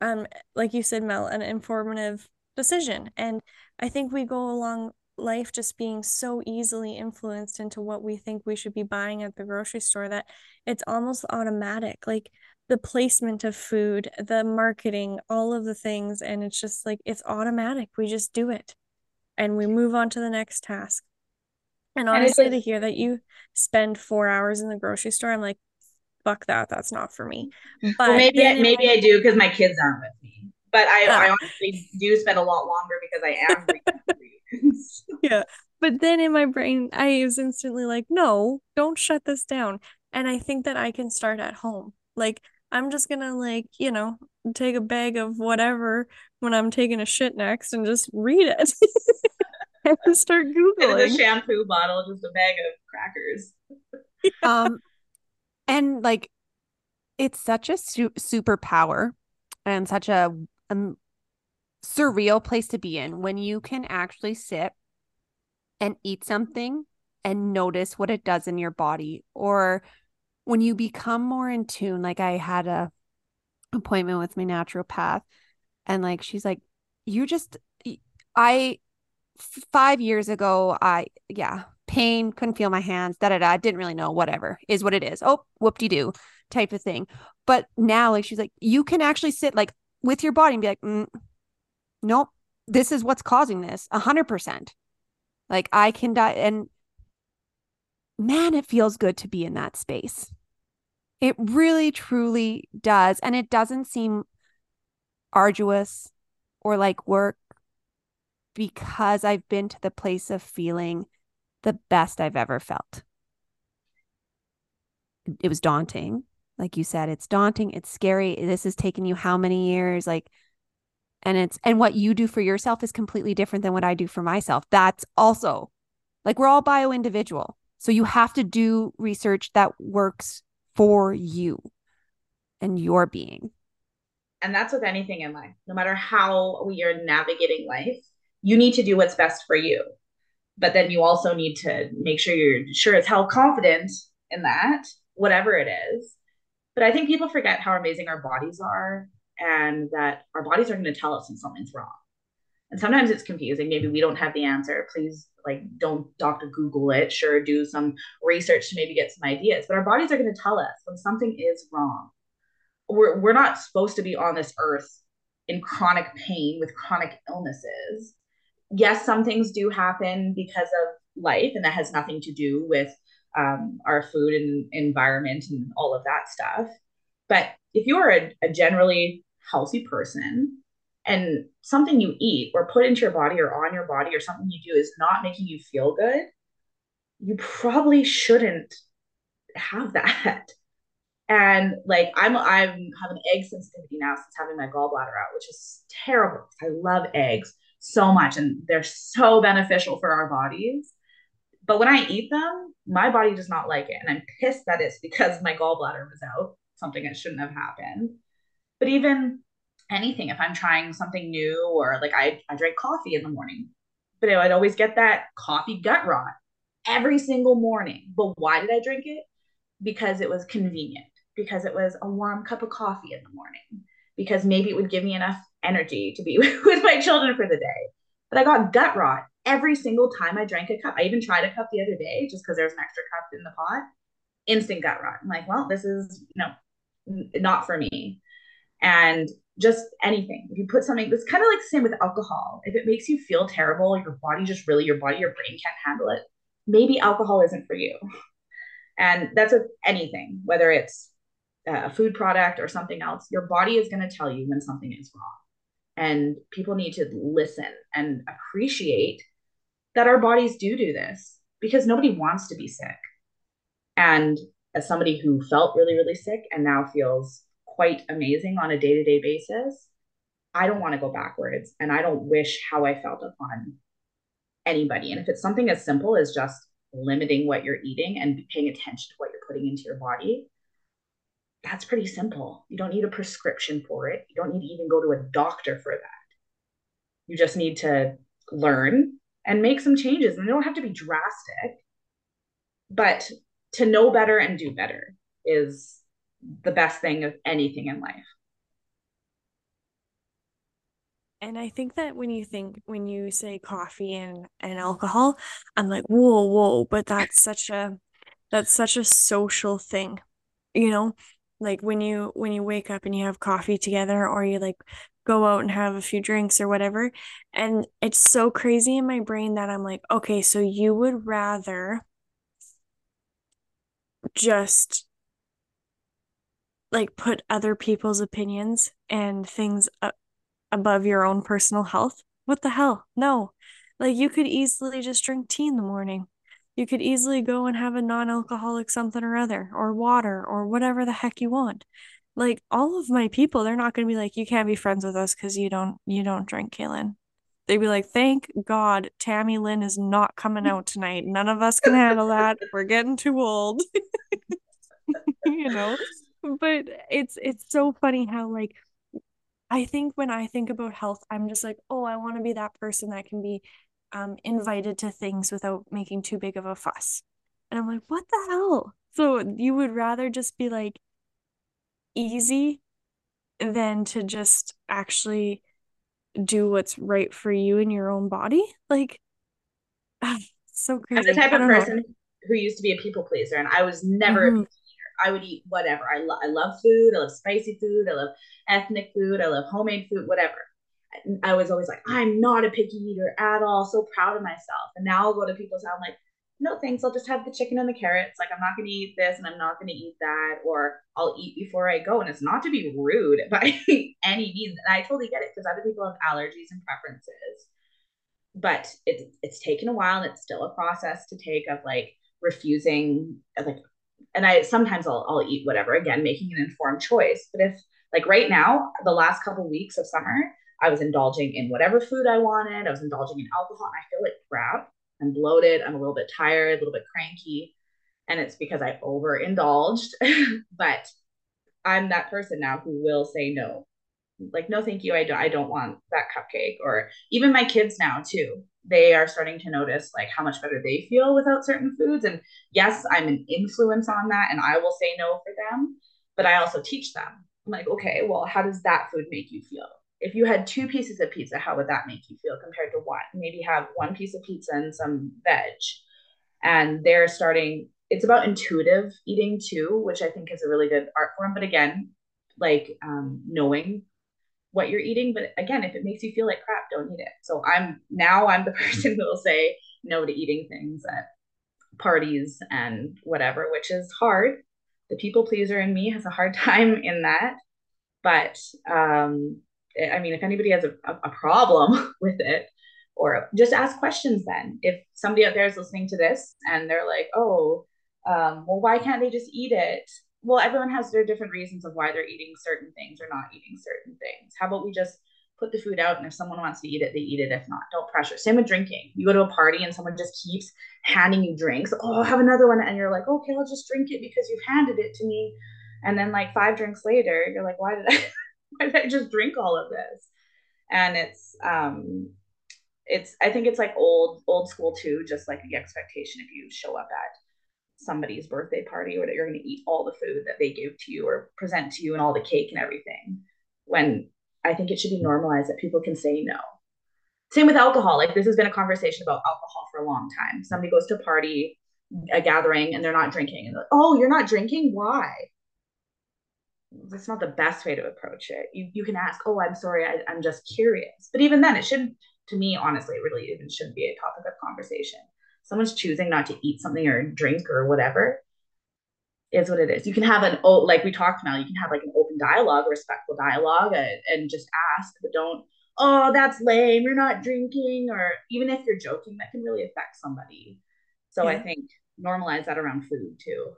um like you said mel an informative decision and i think we go along life just being so easily influenced into what we think we should be buying at the grocery store that it's almost automatic like the placement of food the marketing all of the things and it's just like it's automatic we just do it and we move on to the next task. And honestly, and to hear that you spend four hours in the grocery store, I'm like, fuck that. That's not for me. But well, maybe I, maybe I do because my kids aren't with me. But I, I honestly do spend a lot longer because I am. yeah. But then in my brain, I was instantly like, no, don't shut this down. And I think that I can start at home. Like, I'm just gonna like, you know, take a bag of whatever when I'm taking a shit next and just read it. and start googling. a shampoo bottle, just a bag of crackers. um, and like, it's such a su- superpower and such a um, surreal place to be in when you can actually sit and eat something and notice what it does in your body or when you become more in tune like i had a appointment with my naturopath and like she's like you just i five years ago i yeah pain couldn't feel my hands da da da didn't really know whatever is what it is. Oh whoop-de-doo type of thing. But now like she's like you can actually sit like with your body and be like mm, nope this is what's causing this a hundred percent. Like i can die and man it feels good to be in that space it really, truly does. And it doesn't seem arduous or like work because I've been to the place of feeling the best I've ever felt. It was daunting. Like you said, it's daunting. It's scary. This has taken you how many years? Like, and it's, and what you do for yourself is completely different than what I do for myself. That's also like we're all bio individual. So you have to do research that works for you and your being. And that's with anything in life. No matter how we are navigating life, you need to do what's best for you. But then you also need to make sure you're sure as hell confident in that, whatever it is. But I think people forget how amazing our bodies are and that our bodies are going to tell us when something's wrong. And sometimes it's confusing. Maybe we don't have the answer. Please like don't doctor google it sure do some research to maybe get some ideas but our bodies are going to tell us when something is wrong. We're, we're not supposed to be on this earth in chronic pain with chronic illnesses. Yes some things do happen because of life and that has nothing to do with um, our food and environment and all of that stuff. But if you are a, a generally healthy person and something you eat or put into your body or on your body or something you do is not making you feel good, you probably shouldn't have that. And like I'm I'm having egg sensitivity now since having my gallbladder out, which is terrible. I love eggs so much and they're so beneficial for our bodies. But when I eat them, my body does not like it. And I'm pissed that it's because my gallbladder was out, something that shouldn't have happened. But even anything if i'm trying something new or like i, I drink coffee in the morning. But i'd always get that coffee gut rot every single morning. But why did i drink it? Because it was convenient. Because it was a warm cup of coffee in the morning. Because maybe it would give me enough energy to be with my children for the day. But i got gut rot every single time i drank a cup. I even tried a cup the other day just because there's an extra cup in the pot. Instant gut rot. I'm like well this is you know not for me. And just anything. If you put something, it's kind of like the same with alcohol. If it makes you feel terrible, your body just really, your body, your brain can't handle it, maybe alcohol isn't for you. And that's with anything, whether it's uh, a food product or something else, your body is going to tell you when something is wrong. And people need to listen and appreciate that our bodies do do this because nobody wants to be sick. And as somebody who felt really, really sick and now feels quite amazing on a day to day basis, I don't want to go backwards and I don't wish how I felt upon anybody. And if it's something as simple as just limiting what you're eating and paying attention to what you're putting into your body, that's pretty simple. You don't need a prescription for it. You don't need to even go to a doctor for that. You just need to learn and make some changes. And they don't have to be drastic, but to know better and do better is the best thing of anything in life. And I think that when you think when you say coffee and, and alcohol, I'm like, whoa, whoa, but that's such a that's such a social thing. You know, like when you when you wake up and you have coffee together or you like go out and have a few drinks or whatever and it's so crazy in my brain that I'm like okay so you would rather just like put other people's opinions and things above your own personal health? What the hell? No. Like you could easily just drink tea in the morning. You could easily go and have a non-alcoholic something or other or water or whatever the heck you want. Like all of my people they're not going to be like you can't be friends with us because you don't you don't drink kaylin. They'd be like thank god tammy lynn is not coming out tonight. None of us can handle that. We're getting too old. You know but it's it's so funny how like i think when i think about health i'm just like oh i want to be that person that can be um, invited to things without making too big of a fuss. And I'm like, what the hell? So you would rather just be like easy than to just actually do what's right for you in your own body? Like, so crazy. I'm the type of person know. who used to be a people pleaser, and I was never mm-hmm. I would eat whatever. I, lo- I love food. I love spicy food. I love ethnic food. I love homemade food, whatever. I was always like, I'm not a picky eater at all. So proud of myself. And now I'll go to people's house, I'm like, no thanks. I'll just have the chicken and the carrots. Like I'm not going to eat this and I'm not going to eat that, or I'll eat before I go. And it's not to be rude by any means. And I totally get it because other people have allergies and preferences. But it's it's taken a while and it's still a process to take of like refusing like and I sometimes I'll I'll eat whatever again, making an informed choice. But if like right now, the last couple weeks of summer, I was indulging in whatever food I wanted. I was indulging in alcohol, and I feel like crap. I'm bloated. I'm a little bit tired, a little bit cranky, and it's because I overindulged. but I'm that person now who will say no. Like, no, thank you. I don't. I don't want that cupcake. Or even my kids now too. They are starting to notice like how much better they feel without certain foods. And yes, I'm an influence on that, and I will say no for them. But I also teach them. I'm like, okay, well, how does that food make you feel? if you had two pieces of pizza, how would that make you feel compared to one? Maybe have one piece of pizza and some veg. And they're starting, it's about intuitive eating too, which I think is a really good art form. But again, like um, knowing what you're eating. But again, if it makes you feel like crap, don't eat it. So I'm now I'm the person who will say no to eating things at parties and whatever, which is hard. The people pleaser in me has a hard time in that. But um, I mean, if anybody has a, a problem with it, or just ask questions then. If somebody out there is listening to this and they're like, oh, um, well, why can't they just eat it? Well, everyone has their different reasons of why they're eating certain things or not eating certain things. How about we just put the food out and if someone wants to eat it, they eat it. If not, don't pressure. Same with drinking. You go to a party and someone just keeps handing you drinks. Oh, have another one. And you're like, okay, I'll just drink it because you've handed it to me. And then like five drinks later, you're like, why did I why did I just drink all of this? And it's um it's I think it's like old old school too, just like the expectation if you show up at somebody's birthday party or that you're going to eat all the food that they give to you or present to you and all the cake and everything. When I think it should be normalized that people can say no. Same with alcohol. Like this has been a conversation about alcohol for a long time. Somebody goes to a party, a gathering, and they're not drinking. And like, oh, you're not drinking? Why? that's not the best way to approach it. You you can ask, oh, I'm sorry, I, I'm just curious. But even then, it shouldn't. To me, honestly, really even shouldn't be a topic of conversation. Someone's choosing not to eat something or drink or whatever is what it is. You can have an oh, like we talked now. You can have like an open dialogue, respectful dialogue, and, and just ask, but don't. Oh, that's lame. You're not drinking, or even if you're joking, that can really affect somebody. So yeah. I think normalize that around food too.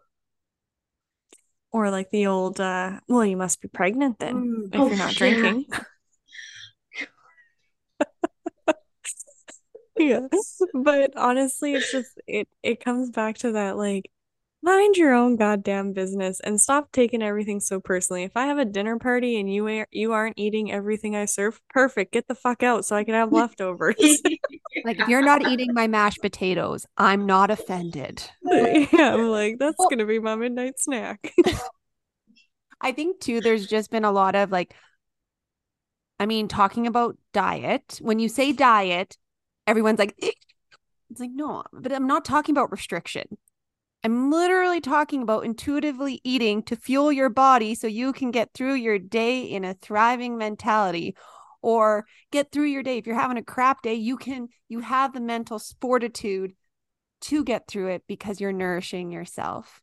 Or like the old, uh, well, you must be pregnant then mm. if oh, you're not drinking. yeah. But honestly, it's just it it comes back to that like mind your own goddamn business and stop taking everything so personally. If I have a dinner party and you are, you aren't eating everything I serve, perfect. Get the fuck out so I can have leftovers. like if you're not eating my mashed potatoes, I'm not offended. yeah, I'm like that's well, gonna be my midnight snack. I think too. There's just been a lot of like, I mean, talking about diet. When you say diet, everyone's like, eh. it's like no, but I'm not talking about restriction I'm literally talking about intuitively eating to fuel your body so you can get through your day in a thriving mentality or get through your day. If you're having a crap day, you can, you have the mental fortitude to get through it because you're nourishing yourself.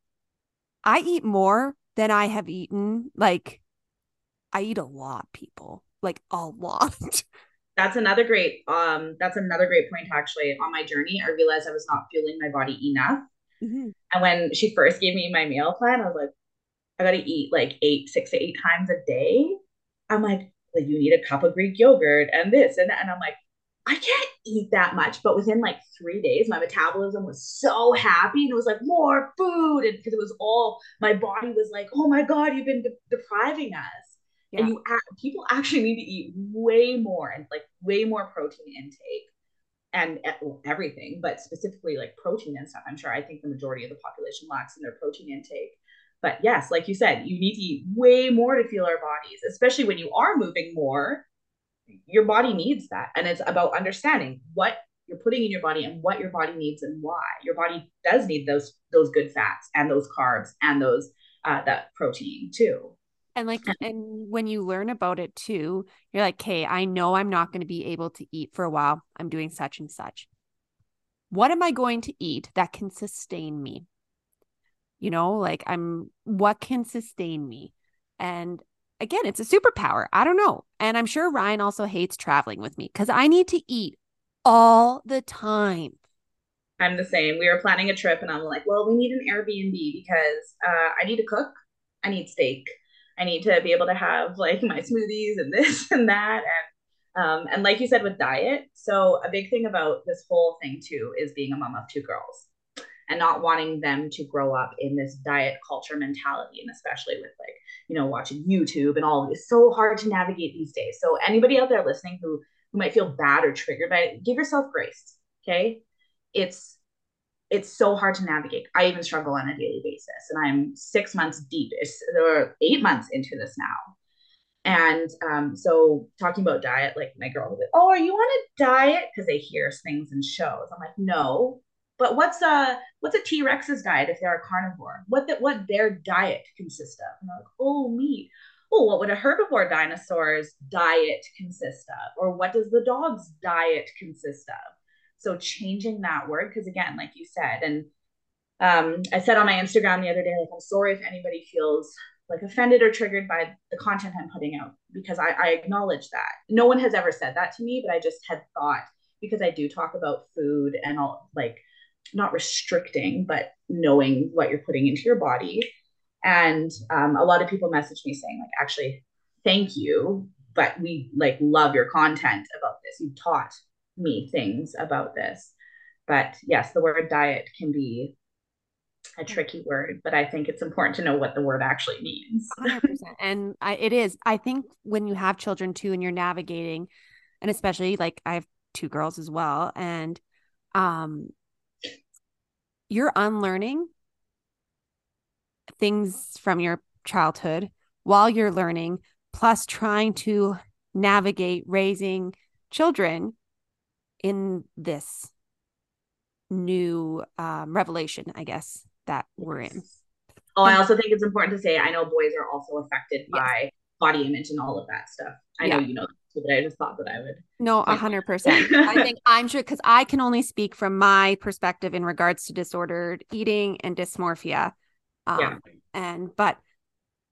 I eat more than I have eaten. Like, I eat a lot, people, like a lot. that's another great um that's another great point actually. On my journey i realized i was not fueling my body enough. Mm-hmm. and when she first gave me my meal plan i was like i gotta eat like eight six to eight times a day. I'm like like you need a cup of greek yogurt and this and that. And i'm like i can't eat that much. But within like three days my metabolism was so happy and it was like more food and because it was all my body was like oh my god you've been de- depriving us yeah. and you people actually need to eat way more and like way more protein intake and well, everything but specifically like protein and stuff. I'm sure i think the majority of the population lacks in their protein intake. But yes like you said you need to eat way more to fuel our bodies especially when you are moving more. Your body needs that and it's about understanding what you're putting in your body and what your body needs and why. Your body does need those those good fats and those carbs and those uh, that protein too and like, and when you learn about it too, you're like, okay, I know I'm not going to be able to eat for a while. I'm doing such and such. What am I going to eat that can sustain me? You know, like I'm, what can sustain me? And again, it's a superpower. I don't know. And I'm sure Ryan also hates traveling with me because I need to eat all the time. I'm the same. We were planning a trip and I'm like, well, we need an Airbnb because uh, I need to cook. I need steak. I need to be able to have like my smoothies and this and that. And um, and like you said with diet, so a big thing about this whole thing too is being a mom of two girls and not wanting them to grow up in this diet culture mentality and especially with like you know watching youtube and all of this so hard to navigate these days so anybody out there listening who who might feel bad or triggered by it give yourself grace okay it's it's so hard to navigate. I even struggle on a daily basis, and I'm six months deep, or eight months into this now. And um, so, talking about diet, like my girl like, "Oh, are you on a diet?" Because they hear things in shows. I'm like, "No, but what's a what's a T Rex's diet if they're a carnivore? What that what their diet consists of?" And I'm like, "Oh, meat." Oh, what would a herbivore dinosaur's diet consist of? Or what does the dog's diet consist of? So changing that word, because again, like you said, and um, I said on my Instagram the other day, like, I'm sorry if anybody feels like offended or triggered by the content I'm putting out, because I, I acknowledge that. No one has ever said that to me, but I just had thought because I do talk about food and all like not restricting, but knowing what you're putting into your body. And um, a lot of people message me saying, like, actually, thank you, but we like love your content about this. You taught me things about this. But yes, the word diet can be a tricky word, but I think it's important to know what the word actually means. 100%. And I, it is. I think when you have children too and you're navigating, and especially like I have two girls as well, and um, you're unlearning things from your childhood while you're learning, plus trying to navigate raising children in this new um, revelation, I guess, that we're in. Oh, I also think it's important to say I know boys are also affected yes. by body image and all of that stuff. I yeah. know you know but I just thought that I would. No, a hundred percent. I think I'm sure because I can only speak from my perspective in regards to disordered eating and dysmorphia. Um, yeah. And but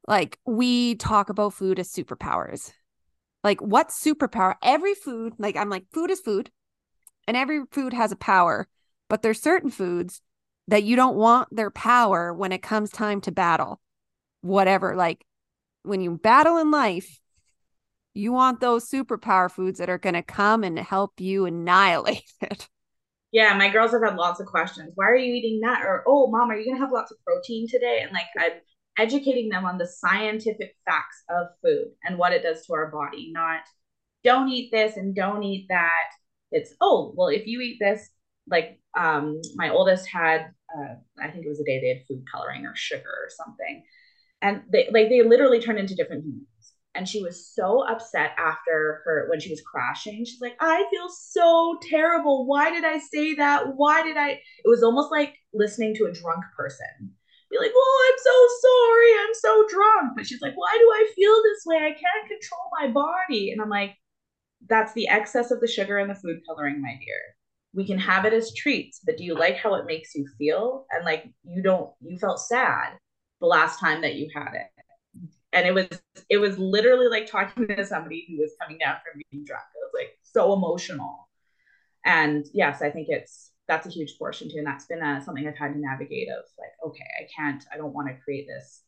like we talk about food as superpowers. Like what superpower? Every food, like I'm like, food is food and every food has a power, but there's certain foods that you don't want their power when it comes time to battle. Whatever, like when you battle in life, you want those superpower foods that are going to come and help you annihilate it. Yeah, my girls have had lots of questions. Why are you eating that? Or, oh, mom, are you going to have lots of protein today? And like, I'm educating them on the scientific facts of food and what it does to our body, not don't eat this and don't eat that it's oh well if you eat this like um my oldest had uh, i think it was a day they had food coloring or sugar or something and they like they literally turned into different humans And she was so upset after her when she was crashing. She's like, I feel so terrible. Why did I say that? Why did I? It was almost like listening to a drunk person be like, oh, I'm so sorry. I'm so drunk. But she's like, why do I feel this way? I can't control my body. And I'm like, that's the excess of the sugar and the food coloring, my dear. We can have it as treats, but do you like how it makes you feel? And like, you don't, you felt sad the last time that you had it and it was it was literally like talking to somebody who was coming down from being drunk. It was like so emotional. And yes, I think it's that's a huge portion too. And that's been uh, something I've had to navigate of like, okay, I can't, I don't want to create this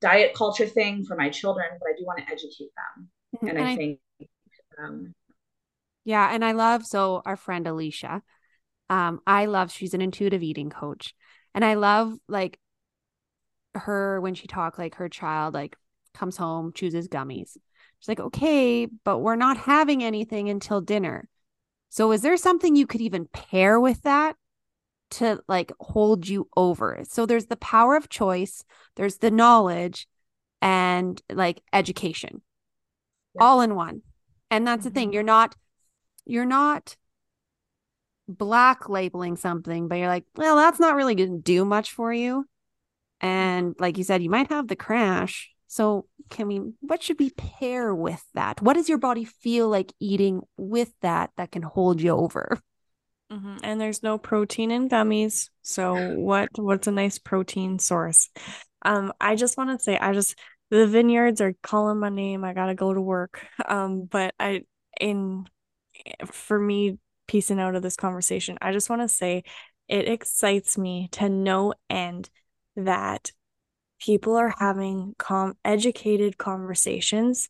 diet culture thing for my children, but I do want to educate them. Mm-hmm. And, and I, I, think, um, yeah. And I love, so our friend Alicia, um, I love, she's an intuitive eating coach. And I love like her when she talked, like her child, like comes home, chooses gummies. She's like, okay, but we're not having anything until dinner. So is there something you could even pair with that to like hold you over? So there's the power of choice, there's the knowledge and like education yeah. all in one. And that's mm-hmm. the thing. Mm-hmm. You're not you're not black labeling something, but you're like, well, that's not really going to do much for you. And like you said, you might have the crash, so, can we, what should we pair with that? What does your body feel like eating with that that can hold you over? Mm-hmm. And there's no protein in gummies. So, what what's a nice protein source? Um, I just want to say, I just, the vineyards are calling my name. I got to go to work. Um, but I, in, for me, piecing out of this conversation, I just want to say it excites me to no end that people are having com- educated conversations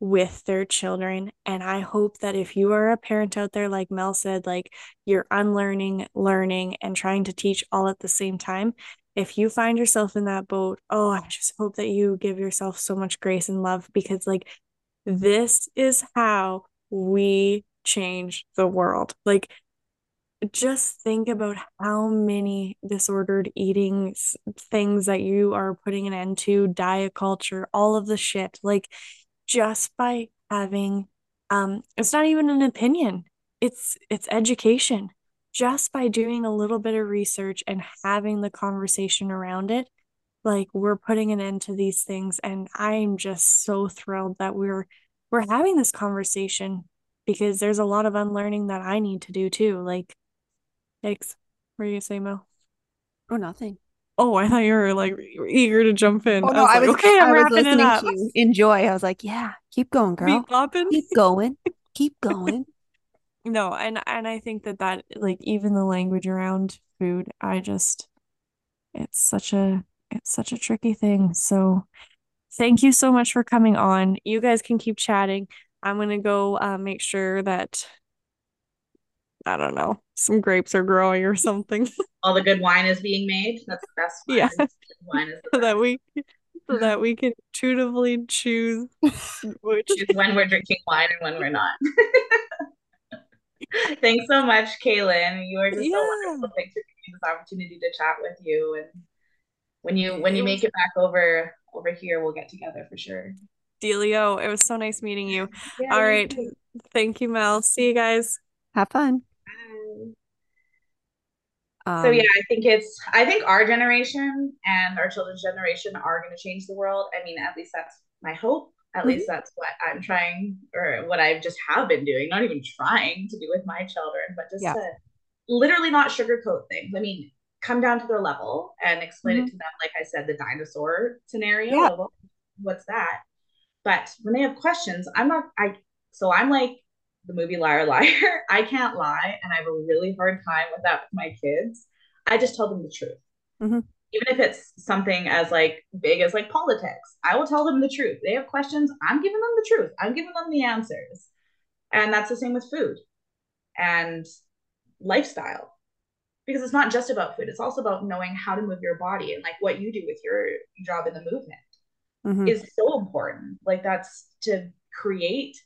with their children and i hope that if you are a parent out there like mel said like you're unlearning learning and trying to teach all at the same time if you find yourself in that boat oh i just hope that you give yourself so much grace and love because like this is how we change the world like just think about how many disordered eating things that you are putting an end to, diet culture, all of the shit. Like just by having um it's not even an opinion. It's it's education. Just by doing a little bit of research and having the conversation around it, like we're putting an end to these things and I'm just so thrilled that we're we're having this conversation because there's a lot of unlearning that I need to do too. Like Thanks. What are you say, Mel? Oh, nothing. Oh, I thought you were like eager to jump in. Oh no, I was, I was okay. I'm I was listening to you. Enjoy. I was like, yeah, keep going, girl. Keep going. keep going. No, and and I think that that like even the language around food, I just it's such a it's such a tricky thing. So thank you so much for coming on. You guys can keep chatting. I'm gonna go uh, make sure that I don't know, some grapes are growing or something. All the good wine is being made. That's the best wine. Yeah. Wine is so that we so that we can intuitively choose which choose when we're drinking wine and when we're not. Thanks so much, Kaylin. You are just yeah. so wonderful. Thanks for giving me this opportunity to chat with you. And when you when you make it back over over here, we'll get together for sure. Delio, it was so nice meeting you. Yeah, All right. Thank you, Mel. See you guys. Have fun. Um, so yeah, I think it's I think our generation and our children's generation are going to change the world. I mean, at least that's my hope. At mm-hmm. least that's what I'm trying or what I just have been doing, not even trying to do with my children, but just yeah. to literally not sugarcoat things. I mean, come down to their level and explain mm-hmm. it to them like I said the dinosaur scenario. Yeah. what's that? But when they have questions, I'm not I so I'm like the movie Liar Liar, I can't lie and I have a really hard time with that with my kids. I just tell them the truth. Mm-hmm. Even if it's something as like big as like politics, I will tell them the truth. They have questions, I'm giving them the truth. I'm giving them the answers. And that's the same with food and lifestyle. Because it's not just about food, it's also about knowing how to move your body and like what you do with your job in the movement mm-hmm. is so important. Like that's to create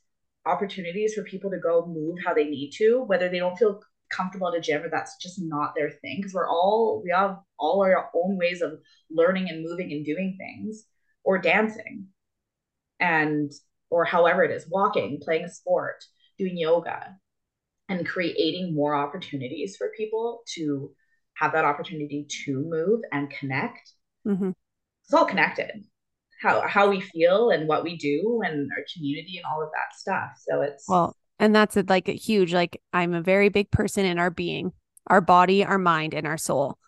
opportunities for people to go move how they need to, whether they don't feel comfortable at a gym or that's just not their thing. Because we're all, we have all our own ways of learning and moving and doing things or dancing. And or however it is, walking, playing a sport, doing yoga, and creating more opportunities for people to have that opportunity to move and connect. Mm-hmm. It's all connected. How how we feel and what we do and our community and all of that stuff. So it's well, and that's a, like a huge like I'm a very big person in our being, our body, our mind, and our soul.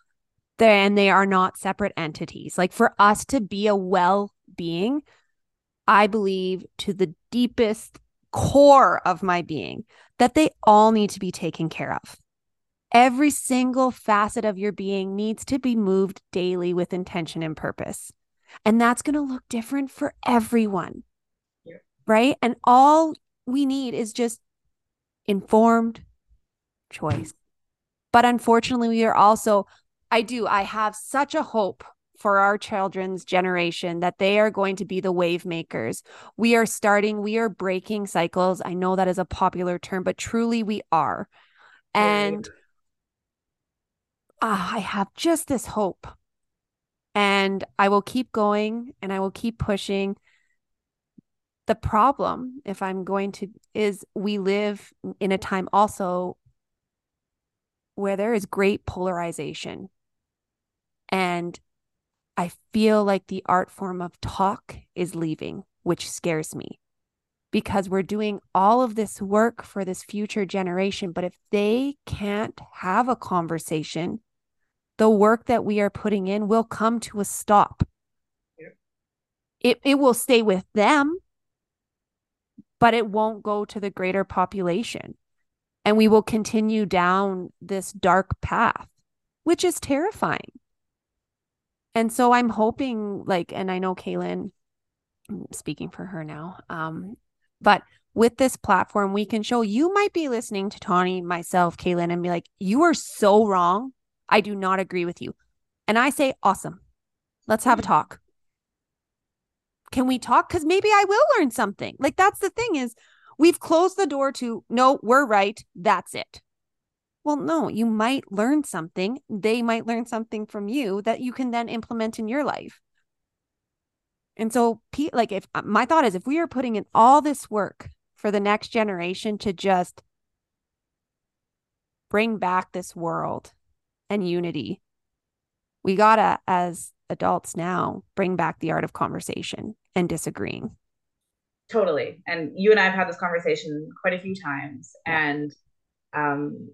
Then they are not separate entities. Like for us to be a well being, I believe to the deepest core of my being that they all need to be taken care of. Every single facet of your being needs to be moved daily with intention and purpose. And that's going to look different for everyone. Yeah. Right. And all we need is just informed choice. But unfortunately, we are also, I do, I have such a hope for our children's generation that they are going to be the wave makers. We are starting, we are breaking cycles. I know that is a popular term, but truly we are. And uh, I have just this hope. And I will keep going and I will keep pushing. The problem, if I'm going to, is we live in a time also where there is great polarization. And I feel like the art form of talk is leaving, which scares me because we're doing all of this work for this future generation. But if they can't have a conversation, the work that we are putting in will come to a stop. It, it will stay with them, but it won't go to the greater population. And we will continue down this dark path, which is terrifying. And so I'm hoping, like, and I know Kaylin, speaking for her now, um, but with this platform, we can show you might be listening to Tahnee, myself, Kaylin, and be like, you are so wrong I do not agree with you. And I say, awesome. Let's have a talk. Can we talk? Because maybe I will learn something. Like that's the thing is we've closed the door to no, we're right. That's it. Well, no, you might learn something. They might learn something from you that you can then implement in your life. And so, like, if uh, my thought is if we are putting in all this work for the next generation to just bring back this world and unity. We got to, as adults now, bring back the art of conversation and disagreeing. Totally. And you and I have had this conversation quite a few times. Yeah. And um,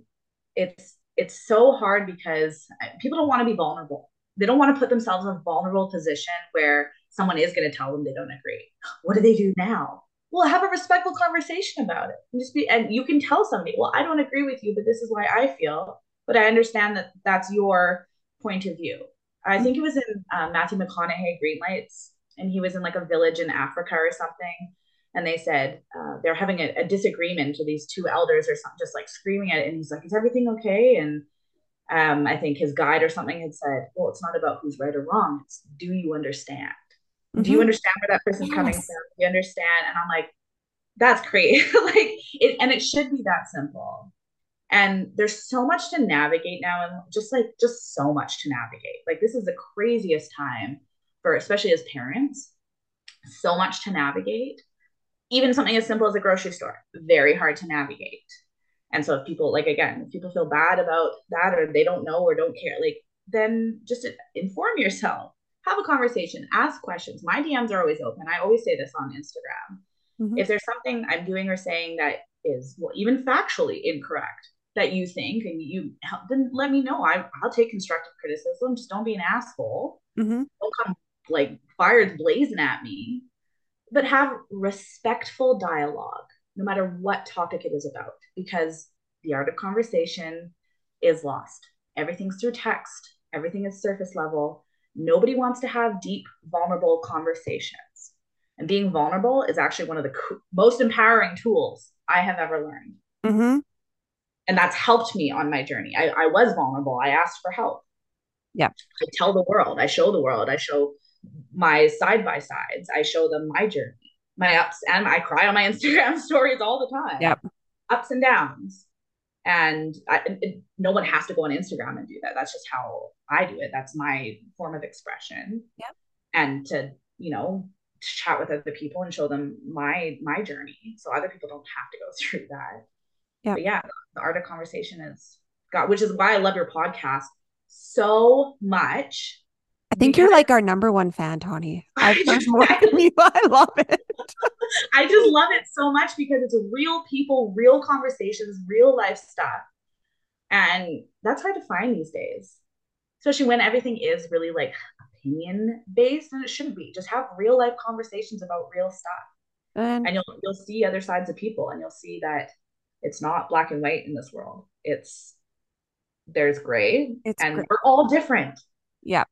it's it's so hard because people don't want to be vulnerable. They don't want to put themselves in a vulnerable position where someone is going to tell them they don't agree. What do they do now? Well, have a respectful conversation about it. And just be, and you can tell somebody, well, I don't agree with you, but this is why I feel but I understand that that's your point of view. I think it was in uh, Matthew McConaughey Green Lights, and he was in like a village in Africa or something. And they said uh, they're having a, a, disagreement with these two elders or something, just like screaming at it. And he's like, "Is everything okay?" And um, I think his guide or something had said, "Well, it's not about who's right or wrong. It's do you understand? Mm-hmm. Do you mm-hmm. understand where that person's yes. coming from? Do you understand?" And I'm like, "That's crazy. like, it, and it should be that simple." and there's so much to navigate now and just like just so much to navigate like this is the craziest time for especially as parents so much to navigate even something as simple as a grocery store very hard to navigate and so if people like again if people feel bad about that or they don't know or don't care like then just inform yourself have a conversation ask questions my dms are always open i always say this on instagram mm-hmm. if there's something i'm doing or saying that is well, even factually incorrect that you think and you help, then let me know. I, I'll take constructive criticism. Just don't be an asshole. Mm-hmm. Don't come like fires blazing at me, but have respectful dialogue, no matter what topic it is about, because the art of conversation is lost. Everything's through text, everything is surface level. Nobody wants to have deep, vulnerable conversations. And being vulnerable is actually one of the most empowering tools I have ever learned. Mm-hmm and that's helped me on my journey. I, I was vulnerable. I asked for help. Yeah. I tell the world, I show the world, I show my side by sides, I show them my journey, my ups and I cry on my Instagram stories all the time. Yep. Ups and downs. And I, it, no one has to go on Instagram and do that. That's just how I do it. That's my form of expression. Yep. And to, you know, chat with other people and show them my my journey so other people don't have to go through that yeah but yeah the art of conversation is got which is why i love your podcast so much think you're like our number one fan, Tahnee. I've heard more than you. I love it. I just love it so much because it's real people, real conversations, real life stuff. And that's hard to find these days, especially when everything is really like opinion based and it shouldn't be. Just have real life conversations about real stuff. And, and you'll you'll see other sides of people and you'll see that it's not black and white in this world. It's there's gray it's and gray. we're all different. Yeah.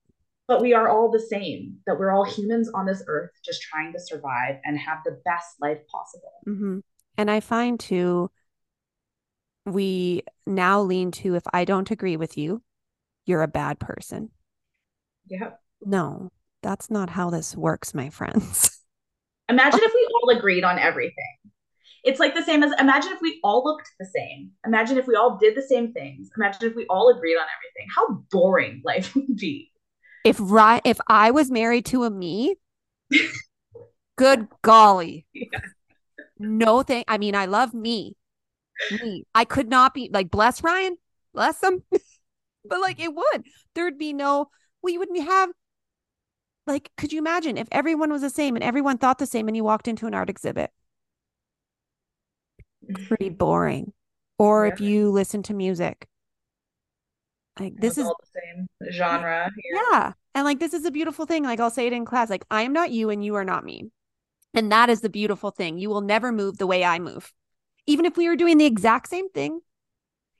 But we are all the same, that we're all humans on this earth just trying to survive and have the best life possible. Mm-hmm. And I find too, we now lean to if I don't agree with you, you're a bad person. Yeah. No, that's not how this works, my friends. Imagine if we all agreed on everything. It's like the same as imagine if we all looked the same. Imagine if we all did the same things. Imagine if we all agreed on everything. How boring life would be. If right if I was married to a me, good golly. Yeah. No thing. I mean, I love me. Me. I could not be like bless Ryan, bless him. but like it would. There'd be no we wouldn't have like could you imagine if everyone was the same and everyone thought the same and you walked into an art exhibit pretty boring or yeah. if you listen to music like this is all the same genre here. yeah and like this is a beautiful thing like i'll say it in class like i am not you and you are not me and that is the beautiful thing you will never move the way i move even if we were doing the exact same thing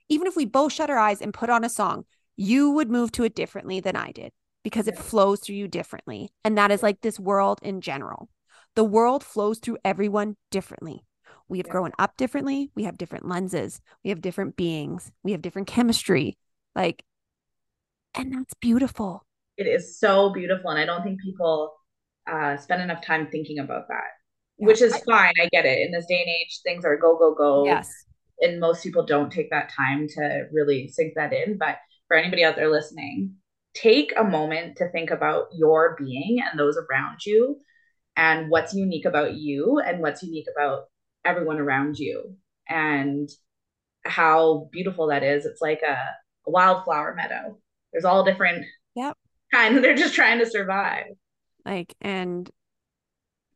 even if we both shut our eyes and put on a song you would move to it differently than i did because it flows through you differently. And that is like this world in general. The world flows through everyone differently. We have grown up differently. We have different lenses. We have different beings. We have different chemistry. Like, and that's beautiful. It is so beautiful. And I don't think people uh, spend enough time thinking about that, yeah. which is fine. I get it. In this day and age, things are go, go, go. Yes. And most people don't take that time to really sink that in. But for anybody out there listening, take a moment to think about your being and those around you and what's unique about you and what's unique about everyone around you and how beautiful that is. It's like a, a wildflower meadow. There's all different yep. Kinds. They're just trying to survive. Like, and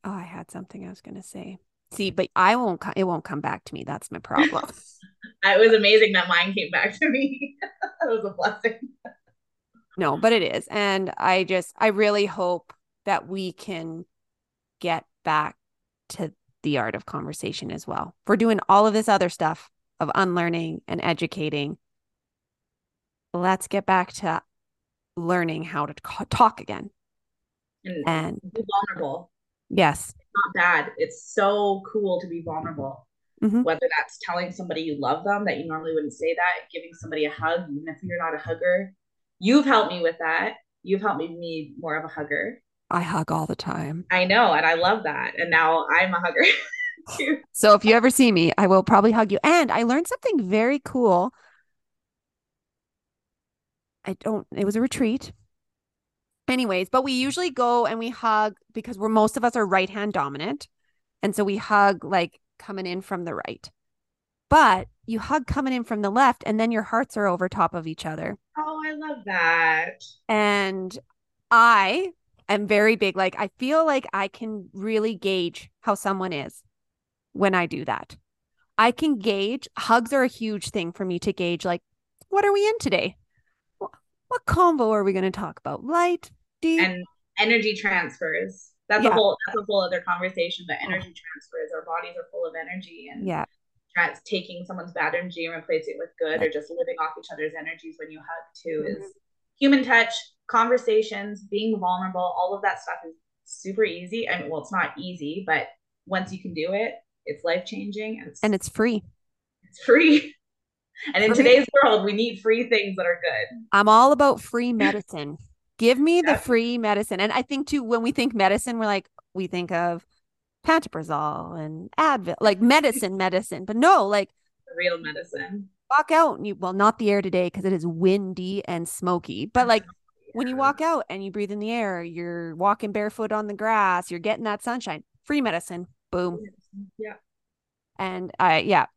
oh, I had something I was going to say. See, but I won't, it won't come back to me. That's my problem. it was amazing that mine came back to me. it was a blessing no, but it is. And I just, I really hope that we can get back to the art of conversation as well. We're doing all of this other stuff of unlearning and educating. Let's get back to learning how to talk again. And, and be vulnerable. Yes. It's not bad. It's so cool to be vulnerable. Mm-hmm. Whether that's telling somebody you love them that you normally wouldn't say that, giving somebody a hug, even if you're not a hugger, You've helped me with that. You've helped me be more of a hugger. I hug all the time. I know, and I love that. And now I'm a hugger. too. So if you ever see me, I will probably hug you. And I learned something very cool. I don't, it was a retreat. Anyways, but we usually go and we hug because we're most of us are right hand dominant. And so we hug like coming in from the right. But you hug coming in from the left and then your hearts are over top of each other. Oh, I love that. And I am very big. Like, I feel like I can really gauge how someone is when I do that. I can gauge, hugs are a huge thing for me to gauge, like, what are we in today? What, combo are we going to talk about? Light, deep, and energy transfers. That's yeah. a whole that's a whole other conversation. But energy transfers, our bodies are full of energy, and yeah, trans- taking someone's bad energy and replacing it with good or just living off each other's energies when you hug too mm-hmm. is human touch conversations being vulnerable all of that stuff is super easy I mean well it's not easy but once you can do it it's life changing and it's, and it's free it's free and in free. today's world we need free things that are good i'm all about free medicine give me the free medicine and i think too when we think medicine we're like we think of pantoprazole and Advil, like medicine, medicine. But no, like real medicine. Walk out and you well, not the air today because it is windy and smoky. But like when you walk out and you breathe in the air, you're walking barefoot on the grass, you're getting that sunshine. Free medicine. Boom. Yeah. And I, yeah,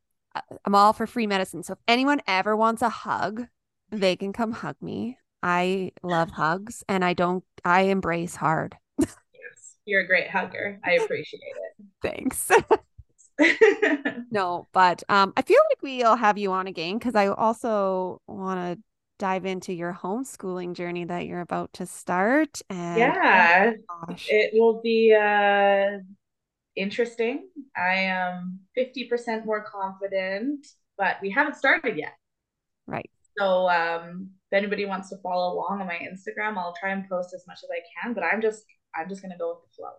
I'm all for free medicine. So if anyone ever wants a hug, they can come hug me. I love hugs and I don't, I embrace hard. Yes. You're a great hugger. I appreciate it. Thanks. no, but um, I feel like we'll have you on again because I also want to dive into your homeschooling journey that you're about to start. And yeah. oh. It will be uh interesting. I am 50% more confident, but we haven't started yet. right. So um if anybody wants to follow along on my Instagram, I'll try and post as much as I can, but I'm just I'm just gonna go with the flow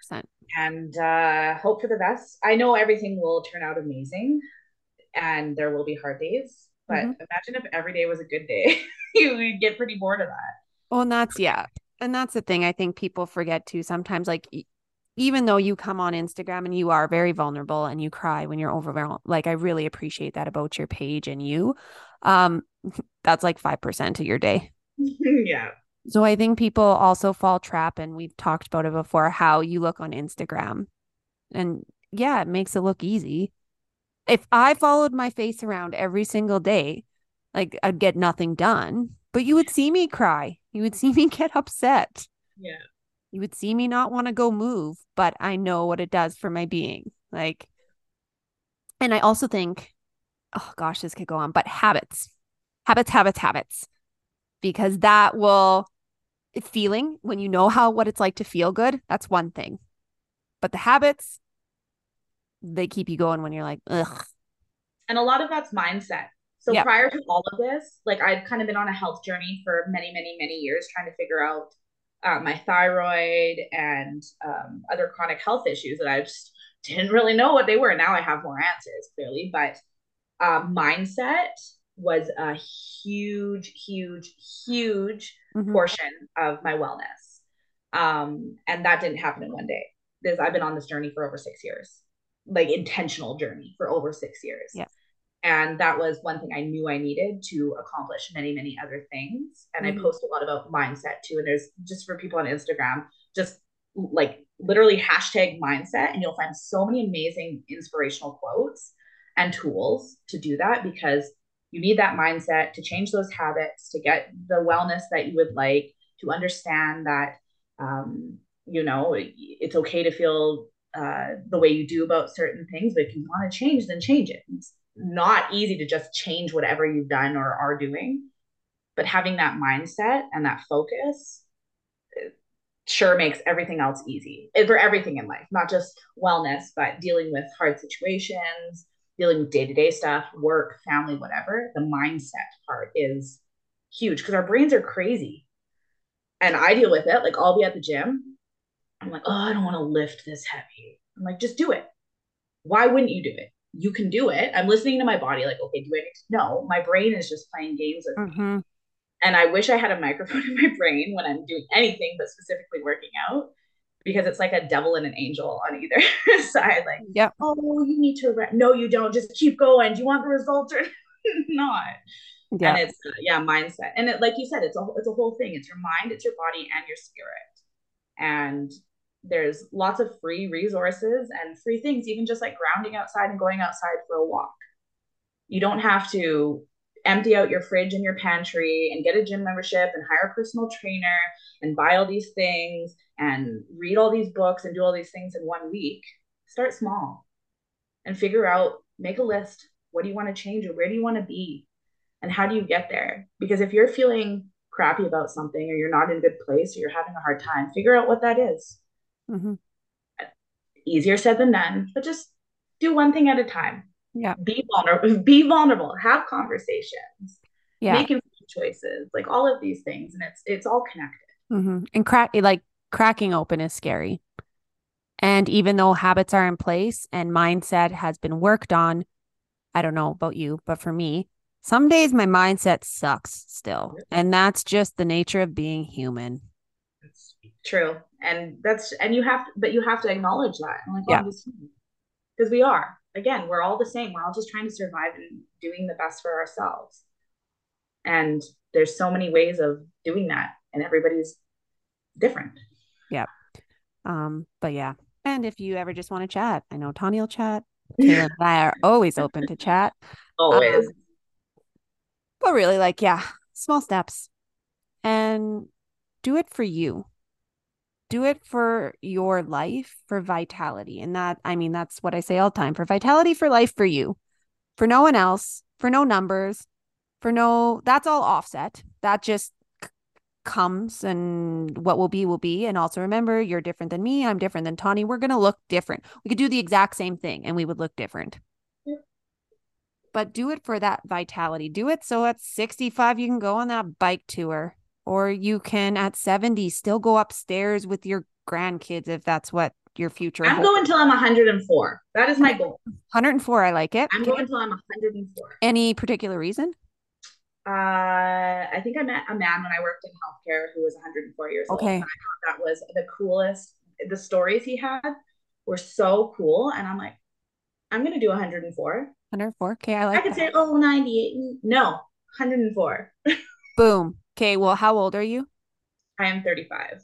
Percent. and uh hope for the best. I know everything will turn out amazing and there will be hard days, but Mhm. imagine if every day was a good day. you would get pretty bored of that. Well, and that's yeah. And that's the thing I think people forget too. Sometimes, like, even though you come on Instagram and you are very vulnerable and you cry when you're overwhelmed, like, I really appreciate that about your page and you. Um, that's like 5% of your day. yeah. So I think people also fall trap, and we've talked about it before, how you look on Instagram. And yeah, it makes it look easy. If I followed my face around every single day, like I'd get nothing done, but you would see me cry. You would see me get upset. Yeah. You would see me not want to go move, but I know what it does for my being. Like, and I also think, oh gosh, this could go on, but habits, habits, habits, habits, because that will feeling when you know how what it's like to feel good. That's one thing, but the habits, they keep you going when you're like, ugh, And a lot of that's mindset. So Yeah. prior to all of this, like I've kind of been on a health journey for many, many, many years trying to figure out uh, my thyroid and um, other chronic health issues that I just didn't really know what they were. Now I have more answers, clearly. But um, mindset was a huge, huge, huge Mhm. portion of my wellness. Um, and that didn't happen in one day. This I've been on this journey for over six years, like intentional journey for over six years. Yeah. And that was one thing I knew I needed to accomplish many, many other things. And Mhm. I post a lot about mindset too. And there's just for people on Instagram, just like literally hashtag mindset, and you'll find so many amazing inspirational quotes and tools to do that because you need that mindset to change those habits, to get the wellness that you would like, to understand that, um, you know, it's okay to feel uh, the way you do about certain things, but if you want to change, then change it. It's not easy to just change whatever you've done or are doing, but having that mindset and that focus sure makes everything else easy eh, for everything in life, not just wellness, but dealing with hard situations, dealing with day to day stuff, work, family, whatever. The mindset part is huge because our brains are crazy. And I deal with it. Like I'll be at the gym. I'm like, oh, I don't want to lift this heavy. I'm like, just do it. Why wouldn't you do it? You can do it. I'm listening to my body, like, okay, do I need to? No, my brain is just playing games with me. Mhm. And I wish I had a microphone in my brain when I'm doing anything, but specifically working out, because it's like a devil and an angel on either side. Like, yeah, oh, you need to rest. No, you don't. Just keep going. Do you want the results or not? Yeah. And it's uh, yeah, mindset. And it, like you said, it's a it's a whole thing. It's your mind, it's your body, and your spirit. And there's lots of free resources and free things, even just like grounding outside and going outside for a walk. You don't have to empty out your fridge and your pantry and get a gym membership and hire a personal trainer and buy all these things and read all these books and do all these things in one week. Start small and figure out, make a list. What do you want to change or where do you want to be? And how do you get there? Because if you're feeling crappy about something or you're not in a good place or you're having a hard time, figure out what that is. Mhm. Easier said than done, but just do one thing at a time. Yeah. Be vulnerable, be vulnerable, have conversations, Yeah. make informed choices, like all of these things. And it's it's all connected. hmm And crack like cracking open is scary. And even though habits are in place and mindset has been worked on, I don't know about you, but for me, some days my mindset sucks still. And that's just the nature of being human. It's true. And that's and you have but you have to acknowledge that. I'm like, Yeah. Because we are. Again, we're all the same. We're all just trying to survive and doing the best for ourselves. And there's so many ways of doing that, and everybody's different. Yeah. Um, but yeah. And if you ever just want to chat, I know Tahnee will chat. Taylor and I are always open to chat. Always. Um, but really, like, yeah, small steps and do it for you. Do it for your life, for vitality. And that, I mean, that's what I say all the time for vitality, for life, for you, for no one else, for no numbers, for no, that's all offset. That just comes and what will be will be and also remember you're different than me i'm different than Tahnee we're going to look different we could do the exact same thing and we would look different yeah. but do it for that vitality do it so at 65 you can go on that bike tour or you can at 70 still go upstairs with your grandkids if that's what your future i'm going until i'm 104 that is my goal 104 i like it i'm going until i'm 104 any particular reason uh, I think I met a man when I worked in healthcare who was 104 years old. okay. old. Okay. that was the coolest. The stories he had were so cool. And I'm like, I'm going to do 104. 104. Okay. I like I could that. say, oh, 98. No, 104. Boom. Okay. Well, how old are you? I am 35.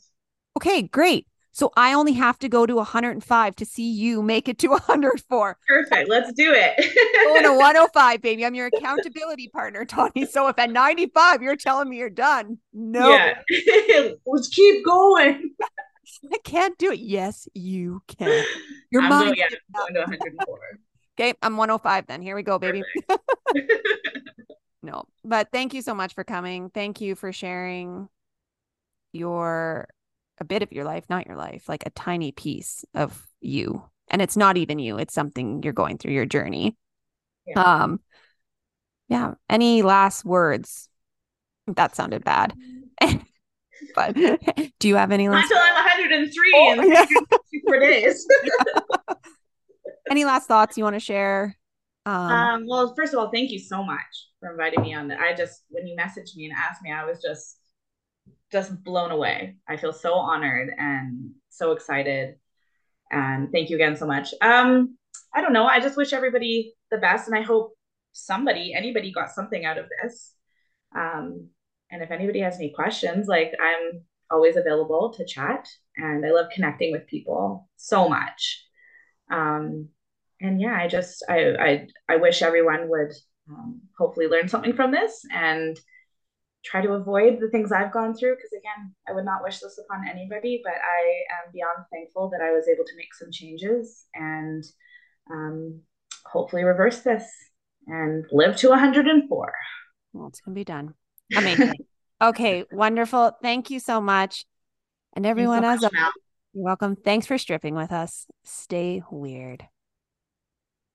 Okay. Great. So I only have to go to 105 to see you make it to 104. Perfect. Let's do it. Going to 105, baby. I'm your accountability partner, Tahnee. So if at 95 you're telling me you're done, no. Yeah. Let's keep going. I can't do it. Yes, you can. Your mind. yeah, going to 104. okay, I'm 105 then. Here we go, baby. No, but thank you so much for coming. Thank you for sharing your a bit of your life, not your life, like a tiny piece of you. And it's not even you, it's something you're going through your journey. Yeah. Um yeah, any last words? That sounded bad. but do you have any last Until I'm 103 oh, and yeah. four days. any last thoughts you want to share? Um, um, well, first of all, thank you so much for inviting me on. The, I just when you messaged me and asked me, I was just just blown away. I feel so honored and so excited. And thank you again so much. Um, I don't know. I just wish everybody the best, and I hope somebody, anybody, got something out of this. Um, and if anybody has any questions, like I'm always available to chat, and I love connecting with people so much. Um, and yeah, I just I I I wish everyone would um, hopefully learn something from this and try to avoid the things I've gone through because again, I would not wish this upon anybody, but I am beyond thankful that I was able to make some changes and um, hopefully reverse this and live to 104. Well, it's gonna be done. Amazing. okay, wonderful. Thank you so much. And everyone, so as much, you're welcome. Thanks for stripping with us. Stay weird.